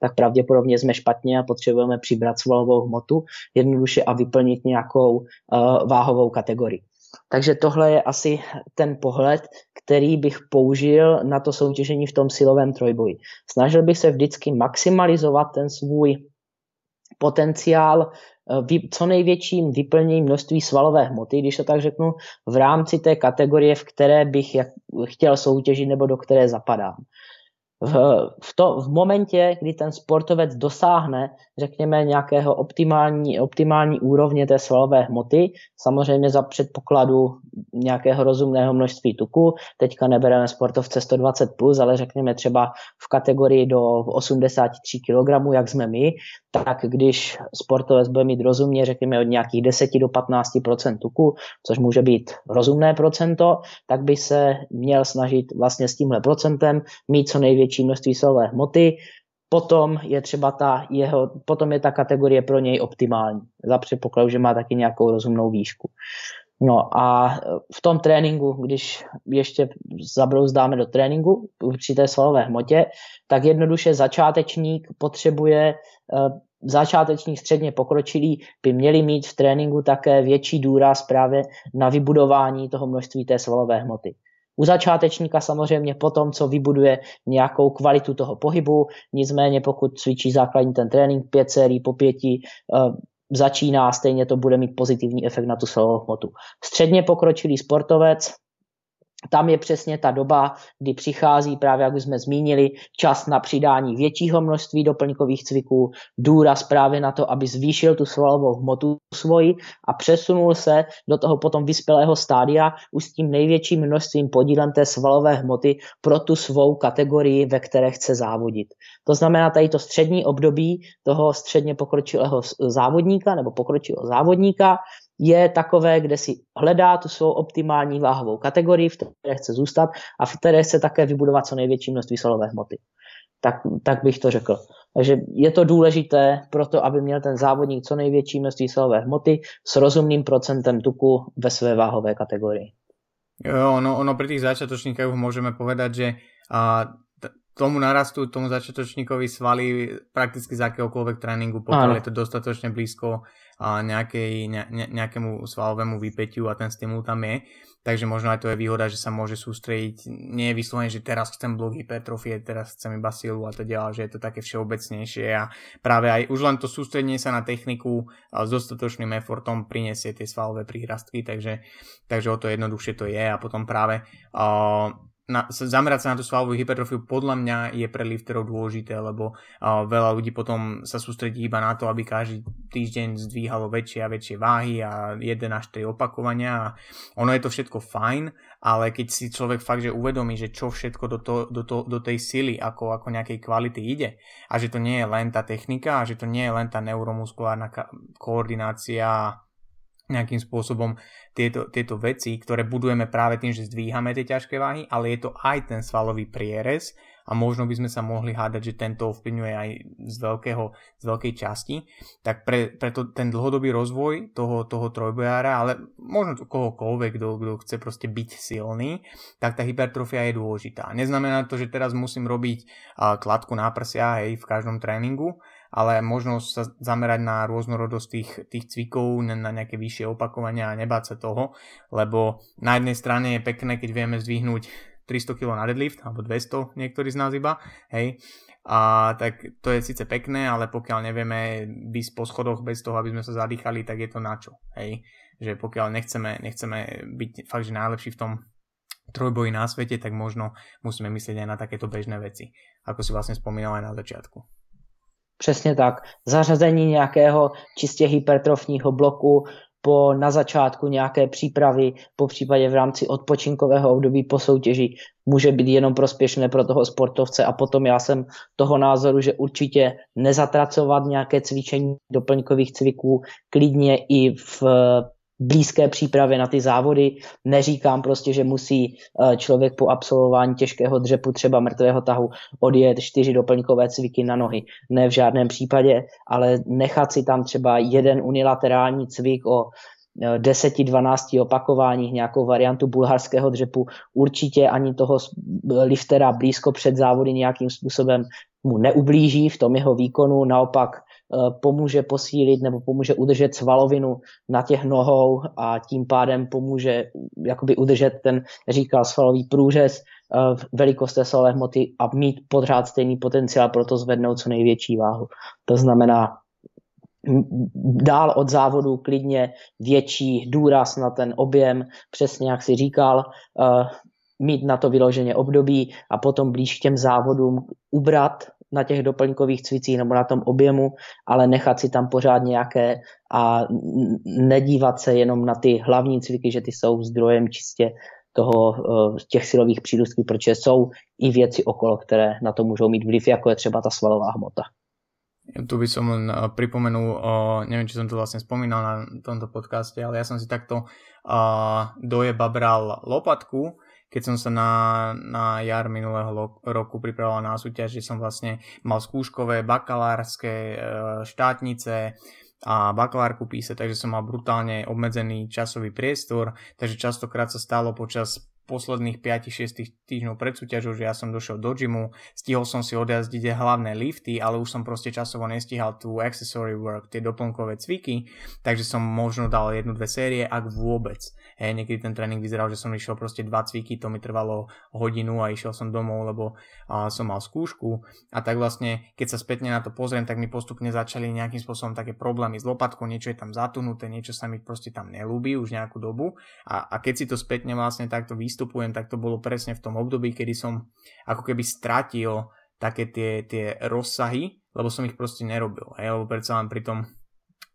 tak pravděpodobně jsme špatně a potřebujeme přibrat svalovou hmotu jednoduše a vyplnit nějakou uh, váhovou kategorii. Takže tohle je asi ten pohled, který bych použil na to soutěžení v tom silovém trojboji. Snažil bych se vždycky maximalizovat ten svůj potenciál Eh, co největším vyplněním množství svalové hmoty, když to tak řeknu, v rámci té kategorie, v které bych chtěl soutěžit nebo do které zapadám v, v, to, v momentě, kdy ten sportovec dosáhne, řekněme, nějakého optimální, optimální úrovně té svalové hmoty, samozřejmě za předpokladu nějakého rozumného množství tuku, teďka nebereme sportovce 120+, plus, ale řekněme třeba v kategorii do 83 kg, jak jsme my, tak když sportovec bude mít rozumně, řekněme, od nějakých 10 do 15 tuku, což může být rozumné procento, tak by se měl snažit vlastně s tímhle procentem mít co největší množství silové hmoty, potom je třeba ta jeho, potom je ta kategorie pro něj optimální, za předpokladu, že má taky nějakou rozumnou výšku. No a v tom tréninku, když ještě zabrouzdáme do tréninku v určité svalové hmotě, tak jednoduše začátečník potřebuje, eh, začátečník středně pokročilý by měli mít v tréninku také větší důraz právě na vybudování toho množství té svalové hmoty. U začátečníka samozřejmě po tom, co vybuduje nějakou kvalitu toho pohybu, nicméně pokud cvičí základní ten trénink, pět sérií po pěti, eh, začíná, stejně to bude mít pozitivní efekt na tu svalovou hmotu. Středně pokročilý sportovec tam je přesně ta doba, kdy přichází právě, jak už jsme zmínili, čas na přidání většího množství doplňkových cviků, důraz právě na to, aby zvýšil tu svalovou hmotu svoji a přesunul se do toho potom vyspělého stádia už s tím největším množstvím podílem té svalové hmoty pro tu svou kategorii, ve které chce závodit. To znamená, tady to střední období toho středně pokročilého závodníka nebo pokročilého závodníka je takové, kde si hledá tu svou optimální váhovou kategorii, v které chce zůstat a v které chce také vybudovat co největší množství solové hmoty. Tak, tak bych to řekl. Takže je to důležité pro to, aby měl ten závodník co největší množství solové hmoty s rozumným procentem tuku ve své váhové kategorii. Jo, ono, ono pri tých začiatočníkoch môžeme povedať, že a, tomu narastu, tomu začiatočníkovi svaly prakticky z akéhokoľvek tréningu, pokiaľ je to dostatočne blízko a ne, ne, nejakému svalovému vypetiu a ten stimul tam je. Takže možno aj to je výhoda, že sa môže sústrediť, nie je vyslovene, že teraz chcem blok hypertrofie, teraz chcem iba silu a teda, že je to také všeobecnejšie a práve aj už len to sústredenie sa na techniku s dostatočným effortom prinesie tie svalové prírastky, takže, takže o to jednoduchšie to je. A potom práve uh, na, zamerať sa na tú svalovú hypertrofiu podľa mňa je pre lifterov dôležité, lebo uh, veľa ľudí potom sa sústredí iba na to, aby každý týždeň zdvíhalo väčšie a väčšie váhy a 1 až 3 opakovania a ono je to všetko fajn, ale keď si človek fakt, že uvedomí, že čo všetko do, to, do, to, do tej sily ako, ako nejakej kvality ide a že to nie je len tá technika a že to nie je len tá neuromuskulárna koordinácia nejakým spôsobom tieto, tieto veci, ktoré budujeme práve tým, že zdvíhame tie ťažké váhy, ale je to aj ten svalový prierez a možno by sme sa mohli hádať, že tento ovplyvňuje aj z, veľkého, z veľkej časti, tak pre, preto ten dlhodobý rozvoj toho, toho trojbojára, ale možno kohokoľvek, kto, kto chce proste byť silný, tak tá hypertrofia je dôležitá. Neznamená to, že teraz musím robiť kladku na prsia hej, v každom tréningu, ale možno sa zamerať na rôznorodosť tých, tých cvikov, na nejaké vyššie opakovania a nebáť sa toho, lebo na jednej strane je pekné, keď vieme zdvihnúť 300 kg na deadlift, alebo 200 niektorí z nás iba, hej, a tak to je síce pekné, ale pokiaľ nevieme bysť po schodoch bez toho, aby sme sa zadýchali, tak je to na čo, hej, že pokiaľ nechceme, nechceme byť fakt, že najlepší v tom trojboji na svete, tak možno musíme myslieť aj na takéto bežné veci, ako si vlastne spomínal aj na začiatku. Přesně tak. Zařazení nějakého čistě hypertrofního bloku po na začátku nějaké přípravy, po případě v rámci odpočinkového období po soutěži, může být jenom prospěšné pro toho sportovce a potom já jsem toho názoru, že určitě nezatracovat nějaké cvičení doplňkových cviků, klidně i v blízké přípravě na ty závody. Neříkám prostě, že musí eh, člověk po absolvování těžkého dřepu, třeba mrtvého tahu, odjet čtyři doplňkové cviky na nohy. Ne v žádném případě, ale nechat si tam třeba jeden unilaterální cvik o 10-12 eh, opakováních, nějakou variantu bulharského dřepu, určitě ani toho liftera blízko před závody nějakým způsobem mu neublíží v tom jeho výkonu, naopak Eh, pomůže posílit nebo pomůže udržet svalovinu na těch nohou a tím pádem pomůže jakoby udržet ten, říkal, svalový průřez, eh, velikost té svalové hmoty a mít pořád stejný potenciál pro to zvednout co největší váhu. To znamená dál od závodu klidně větší důraz na ten objem, přesně jak si říkal, eh, mít na to vyloženě období a potom blíž k těm závodům ubrat na těch doplňkových cvicích nebo na tom objemu, ale nechat si tam pořád nějaké a nedívat se jenom na ty hlavní cviky, že ty jsou zdrojem čistě toho, eh, těch silových přírusků, protože jsou i věci okolo, které na to můžou mít vliv, jako je třeba ta svalová hmota. Tu by som len uh, pripomenul, uh, neviem, či som to vlastne spomínal na tomto podcaste, ale ja som si takto doje babral lopatku, keď som sa na, na jar minulého roku pripravoval na súťaž, že som vlastne mal skúškové bakalárske e, štátnice, a bakalárku písať, takže som mal brutálne obmedzený časový priestor, takže častokrát sa stalo počas posledných 5-6 týždňov pred súťažou, že ja som došiel do gymu, stihol som si odjazdiť hlavné lifty, ale už som proste časovo nestihal tú accessory work, tie doplnkové cviky, takže som možno dal jednu, dve série, ak vôbec. Hej, niekedy ten tréning vyzeral, že som išiel proste dva cviky, to mi trvalo hodinu a išiel som domov, lebo a, som mal skúšku a tak vlastne, keď sa spätne na to pozriem, tak mi postupne začali nejakým spôsobom také problémy s lopatkou, niečo je tam zatunuté, niečo sa mi proste tam nelúbi už nejakú dobu a, a keď si to spätne vlastne takto vystupujem, tak to bolo presne v tom období, kedy som ako keby stratil také tie, tie rozsahy, lebo som ich proste nerobil, hej, lebo predsa len pri tom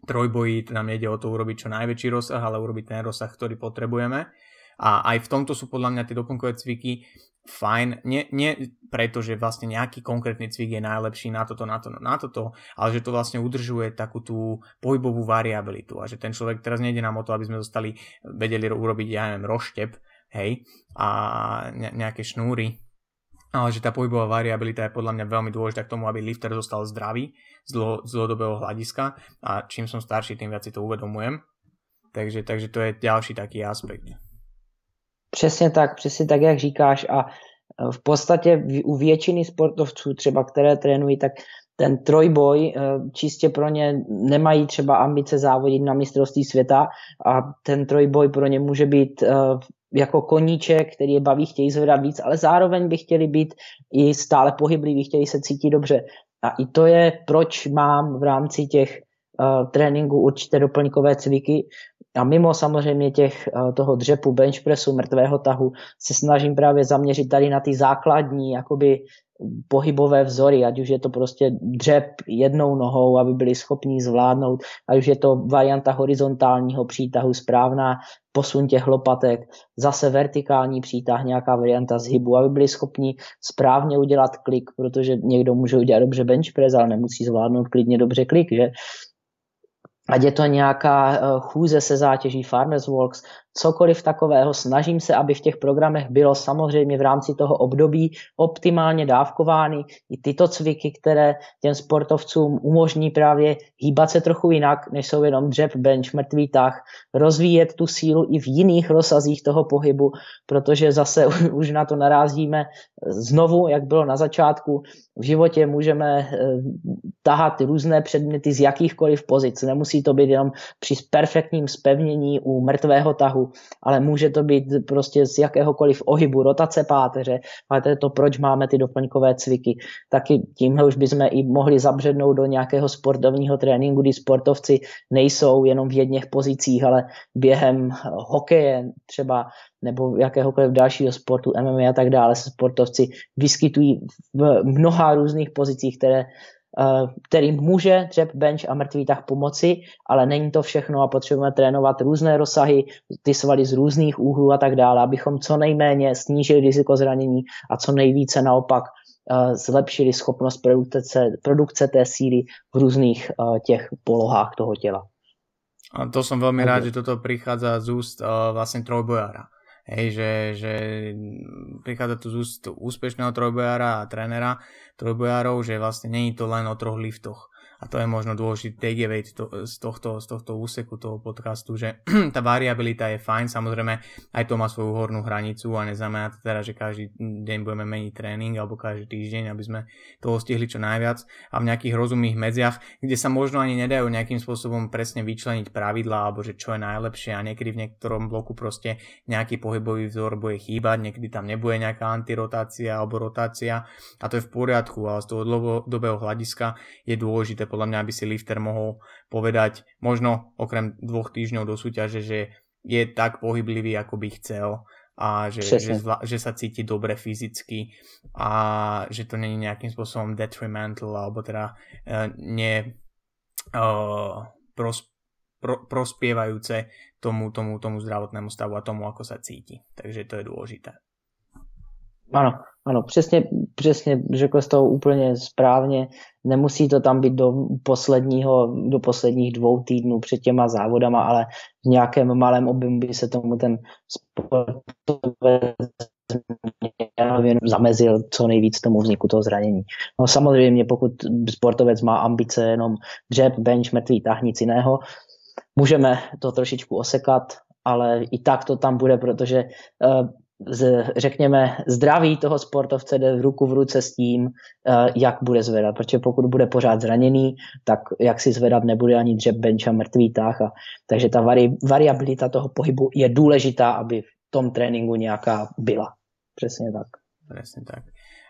trojboji nám nejde o to urobiť čo najväčší rozsah, ale urobiť ten rozsah, ktorý potrebujeme. A aj v tomto sú podľa mňa tie doplnkové cviky fajn, nie, nie preto, že vlastne nejaký konkrétny cvik je najlepší na toto, na to, na toto, ale že to vlastne udržuje takú tú pohybovú variabilitu a že ten človek, teraz nejde nám o to, aby sme zostali, vedeli urobiť, ja neviem, roštep, hej, a nejaké šnúry, ale že tá pohybová variabilita je podľa mňa veľmi dôležitá k tomu, aby lifter zostal zdravý z, dlho, z dlhodobého hľadiska a čím som starší, tým viac si to uvedomujem. Takže, takže to je ďalší taký aspekt. Přesně tak, přesně tak, jak říkáš a v podstatě u většiny sportovců třeba, které trénují, tak ten trojboj eh, čistě pro ně nemají třeba ambice závodit na mistrovství světa a ten trojboj pro ně může být eh, jako koníček, který je baví, chtějí zvedat víc, ale zároveň by chtěli být i stále pohybliví, chtějí se cítit dobře. A i to je, proč mám v rámci těch uh, tréninků určité doplňkové cviky a mimo samozřejmě těch, uh, toho dřepu, bench pressu, mrtvého tahu se snažím právě zaměřit tady na ty základní jakoby pohybové vzory, ať už je to prostě dřep jednou nohou, aby byli schopni zvládnout, ať už je to varianta horizontálního přítahu správná, posun těch lopatek, zase vertikální přítah, nějaká varianta zhybu, aby byli schopni správně udělat klik, protože někdo může udělat dobře bench press, ale nemusí zvládnout klidně dobře klik, že? Ať je to nějaká eh, chůze se zátěží Farmers Walks, cokoliv takového. Snažím se, aby v těch programech bylo samozřejmě v rámci toho období optimálně dávkovány i tyto cviky, které těm sportovcům umožní právě hýbat se trochu jinak, než jsou jenom dřep, bench, mrtvý tah, rozvíjet tu sílu i v jiných rozsazích toho pohybu, protože zase už na to narazíme znovu, jak bylo na začátku. V životě můžeme eh, tahat různé předměty z jakýchkoliv pozic. Nemusí to být jenom při perfektním spevnění u mrtvého tahu, ale může to být prostě z jakéhokoliv ohybu, rotace páteře, ale to je to, proč máme ty doplňkové cviky. Taky tímhle už bychom i mohli zabřednout do nějakého sportovního tréninku, kdy sportovci nejsou jenom v jedných pozicích, ale během hokeje třeba nebo jakéhokoliv dalšího sportu, MMA a tak dále, se sportovci vyskytují v mnoha různých pozicích, které kterým může dřep, bench a mrtvý tah pomoci, ale není to všechno a potřebujeme trénovat různé rozsahy, ty svaly z různých úhlů a tak dále, abychom co nejméně snížili riziko zranění a co nejvíce naopak eh, zlepšili schopnost produkce, produkce té síly v různých eh, těch polohách toho těla. A to som veľmi rád, že toto prichádza z úst uh, vlastne trojbojára. Hej, že, že prichádza tu z úst úspešného trojbojára a trénera trojbojárov, že vlastne není to len o troch liftoch a to je možno dôležitý takeaway to, z, tohto, z tohto úseku toho podcastu, že tá variabilita je fajn, samozrejme aj to má svoju hornú hranicu a neznamená to teda, že každý deň budeme meniť tréning alebo každý týždeň, aby sme toho stihli čo najviac. A v nejakých rozumných medziach, kde sa možno ani nedajú nejakým spôsobom presne vyčleniť pravidlá alebo že čo je najlepšie a niekedy v niektorom bloku proste nejaký pohybový vzor bude chýbať, niekedy tam nebude nejaká antirotácia alebo rotácia a to je v poriadku, ale z toho dlhodobého hľadiska je dôležité dôležité podľa mňa, aby si lifter mohol povedať, možno okrem dvoch týždňov do súťaže, že je tak pohyblivý, ako by chcel a že, že, zvla, že sa cíti dobre fyzicky a že to není nejakým spôsobom detrimental alebo teda uh, ne uh, pros, pro, prospievajúce tomu, tomu, tomu zdravotnému stavu a tomu, ako sa cíti. Takže to je dôležité. Ano, ano, přesně, přesně řekl jsi to úplně správně. Nemusí to tam být do posledního, do posledních dvou týdnů před těma závodama, ale v nějakém malém objemu by se tomu ten sport zamezil co nejvíc tomu vzniku toho zranění. No samozřejmě, pokud sportovec má ambice jenom dřep, bench, mrtvý, tah, nic jiného, můžeme to trošičku osekat, ale i tak to tam bude, protože uh, z, řekněme, zdraví toho sportovce jde v ruku v ruce s tím, uh, jak bude zvedat. Protože pokud bude pořád zraněný, tak jak si zvedat nebude ani dřep, bench a mrtvý tah. A, takže ta vari, variabilita toho pohybu je důležitá, aby v tom tréninku nějaká byla. Přesně tak. Přesně tak.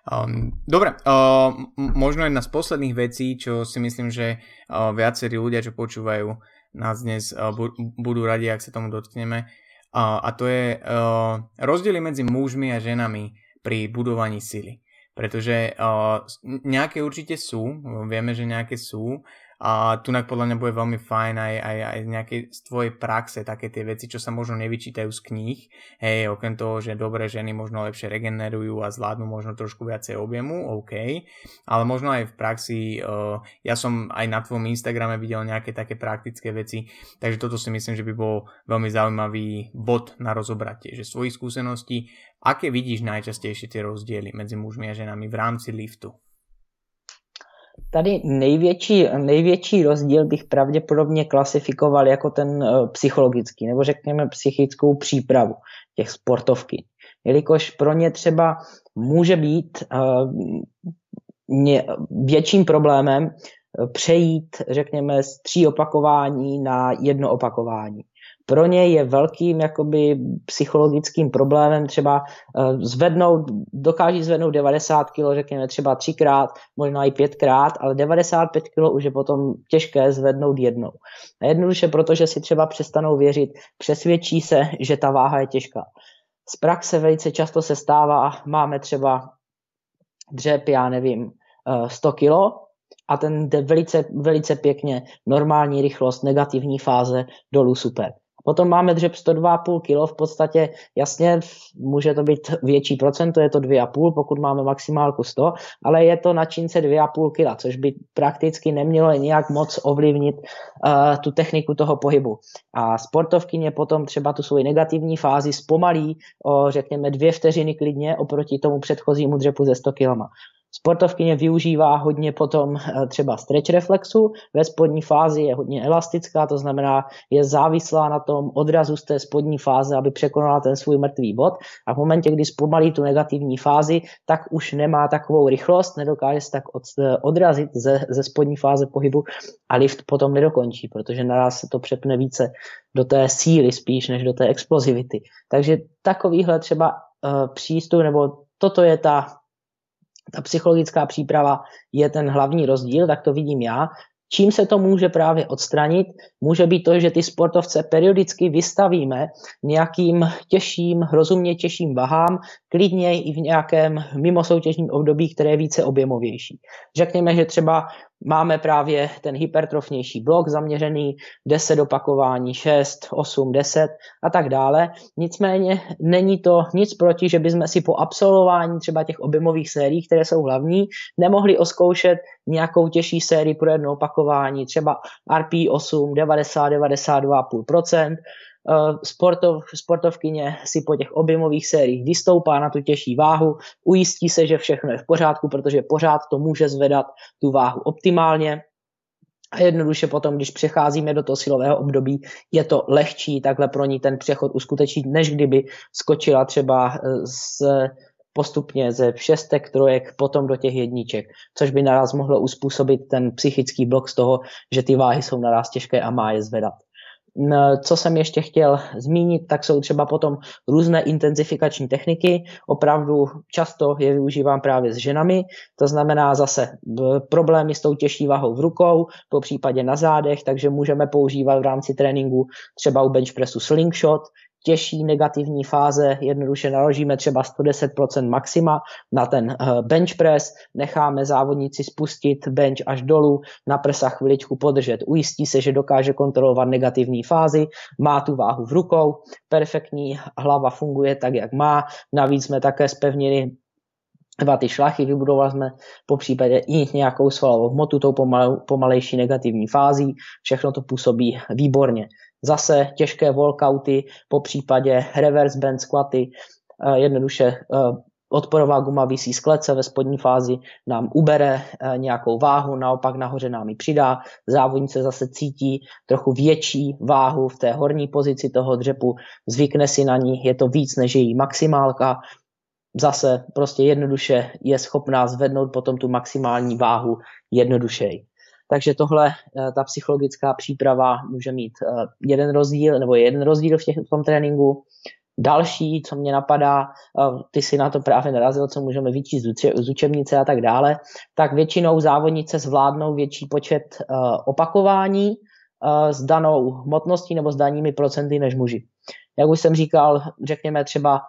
Um, dobre, uh, možno jedna z posledných vecí, čo si myslím, že uh, viacerí ľudia, čo počúvajú nás dnes, uh, budú radi, ak sa tomu dotkneme, a to je uh, rozdiely medzi mužmi a ženami pri budovaní sily. Pretože uh, nejaké určite sú, vieme, že nejaké sú, a tu podľa mňa bude veľmi fajn aj, aj, aj nejaké z tvojej praxe, také tie veci, čo sa možno nevyčítajú z kníh. Hej, okrem toho, že dobré ženy možno lepšie regenerujú a zvládnu možno trošku viacej objemu, OK. Ale možno aj v praxi, uh, ja som aj na tvojom Instagrame videl nejaké také praktické veci, takže toto si myslím, že by bol veľmi zaujímavý bod na rozobratie, že svojich skúseností, aké vidíš najčastejšie tie rozdiely medzi mužmi a ženami v rámci liftu? Tady největší, největší rozdíl bych pravděpodobně klasifikoval jako ten uh, psychologický, nebo řekněme psychickou přípravu těch sportovky. Jelikož pro ně třeba může být ně, větším problémem eh, přejít, řekněme, z tří opakování na jedno opakování pro ně je velkým jakoby psychologickým problémem třeba uh, zvednout, dokáží zvednout 90 kg, řekněme třeba třikrát, možná i pětkrát, ale 95 kg už je potom těžké zvednout jednou. A jednoduše proto, že si třeba přestanou věřit, přesvědčí se, že ta váha je těžká. Z praxe velice často se stává, máme třeba dřep, já nevím, 100 kg, a ten jde velice, velice pěkně, normální rychlost, negativní fáze, dolů super. Potom máme dřep 102,5 kg, v podstatě jasně může to být větší procento, je to 2,5, pokud máme maximálku 100, ale je to na čínce 2,5 kg, což by prakticky nemělo nějak moc ovlivnit uh, tu techniku toho pohybu. A sportovkyně potom třeba tu svoji negativní fázi zpomalí o řekněme dvě vteřiny klidně oproti tomu předchozímu dřepu ze 100 kg. Sportovkyně využívá hodně potom eh, třeba stretch reflexu, ve spodní fázi je hodně elastická, to znamená, je závislá na tom odrazu z té spodní fáze, aby překonala ten svůj mrtvý bod a v momentě, kdy zpomalí tu negativní fázi, tak už nemá takovou rychlost, nedokáže se tak eh, odrazit ze, ze spodní fáze pohybu a lift potom nedokončí, protože naraz se to přepne více do té síly spíš než do té explozivity. Takže takovýhle třeba uh, přístup nebo toto je ta ta psychologická příprava je ten hlavní rozdíl, tak to vidím já. Čím se to může právě odstranit? Může být to, že ty sportovce periodicky vystavíme nějakým těžším, rozumně těžším vahám, klidně i v nějakém mimosoutěžním období, které je více objemovější. Řekněme, že třeba Máme právě ten hypertrofnější blok zaměřený 10 opakování, 6, 8, 10 a tak dále. Nicméně není to nic proti, že bychom si po absolvování třeba těch objemových sérií, které jsou hlavní, nemohli oskoušet nějakou těžší sérii pro jedno opakování, třeba RP8, 90, 92,5%, Eh, sportov, sportovkyně si po těch objemových sériích vystoupá na tu těžší váhu, ujistí se, že všechno je v pořádku, protože pořád to může zvedat tu váhu optimálně, a jednoduše potom, když přecházíme do toho silového období, je to lehčí takhle pro ní ten přechod uskutečnit, než kdyby skočila třeba eh, z postupně ze šestek, trojek, potom do těch jedniček, což by naraz mohlo uspůsobit ten psychický blok z toho, že ty váhy jsou naraz těžké a má je zvedat. Co jsem ještě chtěl zmínit, tak jsou třeba potom různé intenzifikační techniky. Opravdu často je využívám právě s ženami, to znamená zase problémy s tou těžší vahou v rukou, po případě na zádech, takže můžeme používat v rámci tréninku třeba u bench pressu slingshot, těžší negativní fáze. Jednoduše naložíme třeba 110% maxima na ten eh, bench press, necháme závodníci spustit bench až dolů, na prsa chviličku podržet, ujistí se, že dokáže kontrolovat negativní fázi, má tu váhu v rukou, perfektní hlava funguje tak, jak má, navíc jsme také spevnili dva ty šlachy, vybudovali jsme po případě i nějakou svalovou hmotu tou pomalejší negativní fází, všechno to působí výborně. Zase těžké walkouty, po případě reverse band squaty, eh, jednoduše eh, odporová guma visí z klece ve spodní fázi, nám ubere eh, nějakou váhu, naopak nahoře nám ji přidá, závodnice zase cítí trochu větší váhu v té horní pozici toho dřepu, zvykne si na ní, je to víc než její maximálka, zase prostě jednoduše je schopná zvednout potom tu maximální váhu jednodušeji. Takže tohle, eh, ta psychologická příprava může mít eh, jeden rozdíl, nebo jeden rozdíl v, těch, v tom tréninku. Další, co mě napadá, eh, ty si na to právě narazil, co můžeme vyčíst z učebnice a tak dále, tak většinou závodnice zvládnou větší počet opakování s danou hmotností nebo s danými procenty než muži. Jak už jsem říkal, řekněme třeba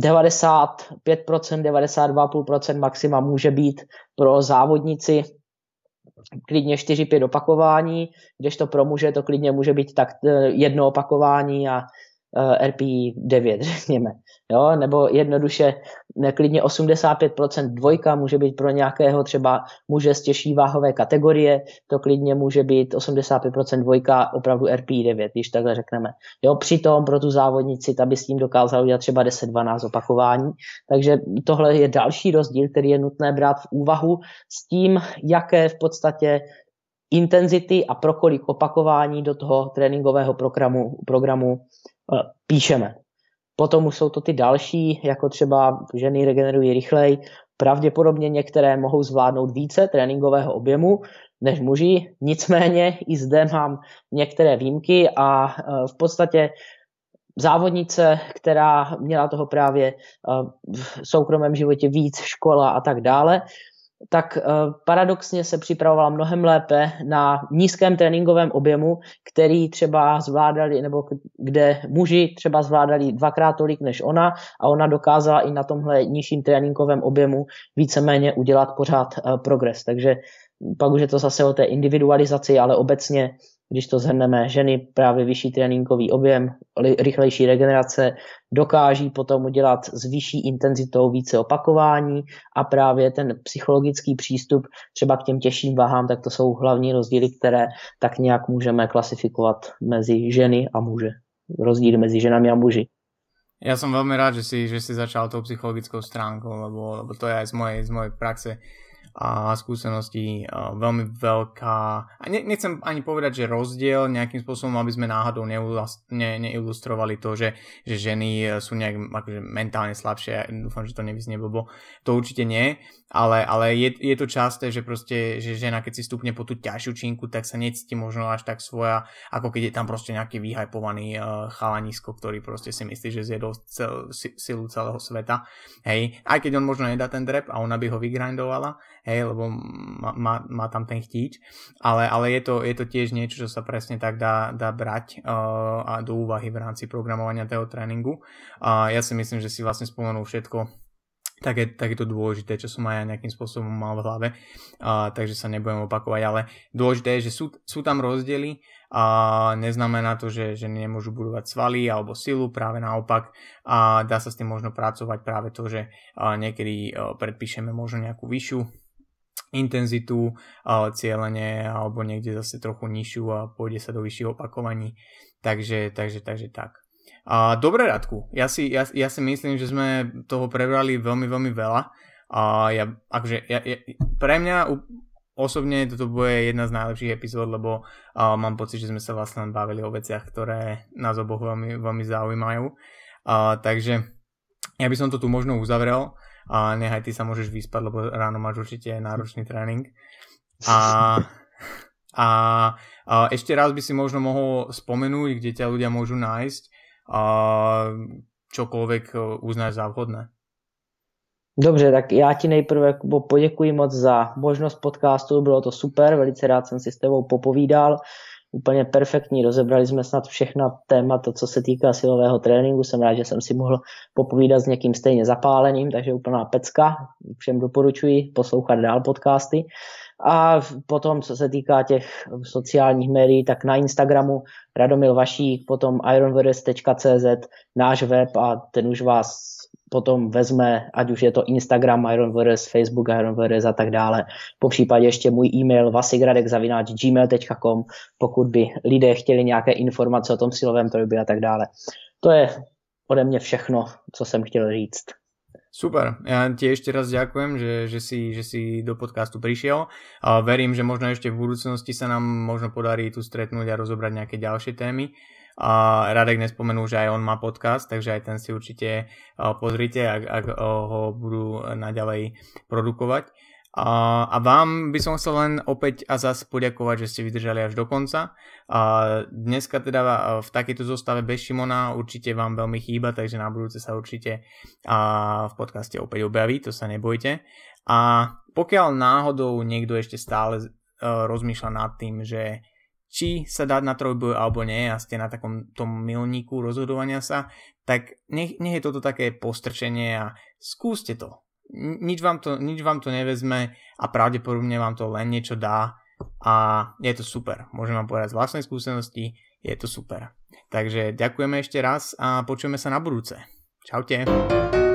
95%, 92,5% maxima může být pro závodnici klidně 4-5 opakování, kdežto pro muže to klidně může být tak eh, jedno opakování a Eh, RP 9, řekněme. Jo? Nebo jednoduše klidně 85% dvojka může být pro nějakého třeba muže z těžší váhové kategorie, to klidně může být 85% dvojka opravdu RP 9, když takhle řekneme. Jo? Přitom pro tu závodnici ta by s tím dokázala udělat třeba 10-12 opakování, takže tohle je další rozdíl, který je nutné brát v úvahu s tím, jaké v podstatě intenzity a pro kolik opakování do toho tréninkového programu, programu Eh, píšeme. Potom už jsou to ty další, jako třeba ženy regenerují rychleji. Pravděpodobně některé mohou zvládnout více tréninkového objemu než muži, nicméně i zde mám některé výjimky a eh, v podstatě závodnice, která měla toho právě eh, v soukromém životě víc, škola a tak dále, tak uh, paradoxně se připravovala mnohem lépe na nízkém tréninkovém objemu, který třeba zvládali, nebo kde muži třeba zvládali dvakrát tolik než ona a ona dokázala i na tomhle nižším tréninkovém objemu víceméně udělat pořád uh, progres. Takže pak už je to zase o té individualizaci, ale obecně když to zhrneme, ženy právě vyšší tréninkový objem, rychlejší regenerace, dokáží potom udělat s vyšší intenzitou více opakování a právě ten psychologický přístup třeba k těm těžším váhám, tak to jsou hlavní rozdíly, které tak nějak můžeme klasifikovat mezi ženy a muže. Rozdíly mezi ženami a muži. Ja som veľmi rád, že si, že si začal tou psychologickou stránkou, lebo, lebo to je z mojej, z mojej praxe a skúseností veľmi veľká, a ne, nechcem ani povedať, že rozdiel nejakým spôsobom, aby sme náhodou ne, neilustrovali to, že, že ženy e, sú nejak akože mentálne slabšie, dúfam, že to nevyznie blbo, to určite nie, ale, ale je, je to časté, že proste, že žena keď si stupne po tú ťažšiu činku, tak sa necíti možno až tak svoja, ako keď je tam proste nejaký vyhajpovaný uh, chalanisko, ktorý proste si myslí, že zjedol cel, silu celého sveta, hej, aj keď on možno nedá ten drep a ona by ho vygrindovala, hej, lebo má, má, má tam ten chtíč, ale, ale je, to, je to tiež niečo, čo sa presne tak dá, dá brať uh, a do úvahy v rámci programovania toho tréningu. A uh, ja si myslím, že si vlastne spomenul všetko, tak je, tak je to dôležité, čo som aj ja nejakým spôsobom mal v hlave, uh, takže sa nebudem opakovať, ale dôležité je, že sú, sú tam rozdiely a neznamená to, že ženy nemôžu budovať svaly alebo silu, práve naopak. A dá sa s tým možno pracovať práve to, že uh, niekedy uh, predpíšeme možno nejakú vyššiu intenzitu cieľene alebo niekde zase trochu nižšiu a pôjde sa do vyšších opakovaní. Takže, takže, takže tak. A, dobre Radku, ja si, ja, ja si myslím, že sme toho prebrali veľmi, veľmi veľa. A ja, akože, ja, ja, pre mňa osobne toto bude jedna z najlepších epizód, lebo uh, mám pocit, že sme sa vlastne bavili o veciach, ktoré nás oboch veľmi, veľmi zaujímajú. Uh, takže ja by som to tu možno uzavrel a nechaj ty sa môžeš vyspať, lebo ráno máš určite náročný tréning. A, a, a ešte raz by si možno mohol spomenúť, kde ťa ľudia môžu nájsť a čokoľvek e, uznáš za vhodné. Dobře, tak já ti nejprve Kubo, poděkuji moc za možnost podcastu, bylo to super, velice rád jsem si s tebou popovídal úplně perfektní. Rozebrali jsme snad všechna témata, co se týká silového tréninku. Jsem rád, že jsem si mohl popovídat s někým stejně zapáleným, takže úplná pecka. Všem doporučuji poslouchat dál podcasty. A potom, co se týká těch sociálních médií, tak na Instagramu Radomil Vašík, potom ironverse.cz, náš web a ten už vás potom vezme, ať už je to Instagram Ironverse, Facebook Ironverse a tak dále. Po případě ještě můj e-mail vasigradek.gmail.com, pokud by lidé chtěli nějaké informace o tom silovém trojbě a tak dále. To je ode mě všechno, co jsem chtěl říct. Super, ja ti ešte raz ďakujem, že, že, si, že si do podcastu prišiel. A verím, že možno ešte v budúcnosti sa nám možno podarí tu stretnúť a rozobrať nejaké ďalšie témy. A Radek nespomenul, že aj on má podcast, takže aj ten si určite pozrite, ak, ak ho budú naďalej produkovať. A, vám by som chcel len opäť a zase poďakovať, že ste vydržali až do konca. A dneska teda v takejto zostave bez Šimona určite vám veľmi chýba, takže na budúce sa určite a v podcaste opäť objaví, to sa nebojte. A pokiaľ náhodou niekto ešte stále uh, rozmýšľa nad tým, že či sa dať na trojboj alebo nie a ste na takom tom milníku rozhodovania sa, tak nech, nech je toto také postrčenie a skúste to nič vám, to, nič vám to nevezme a pravdepodobne vám to len niečo dá a je to super. Môžem vám povedať z vlastnej skúsenosti, je to super. Takže ďakujeme ešte raz a počujeme sa na budúce. Čaute.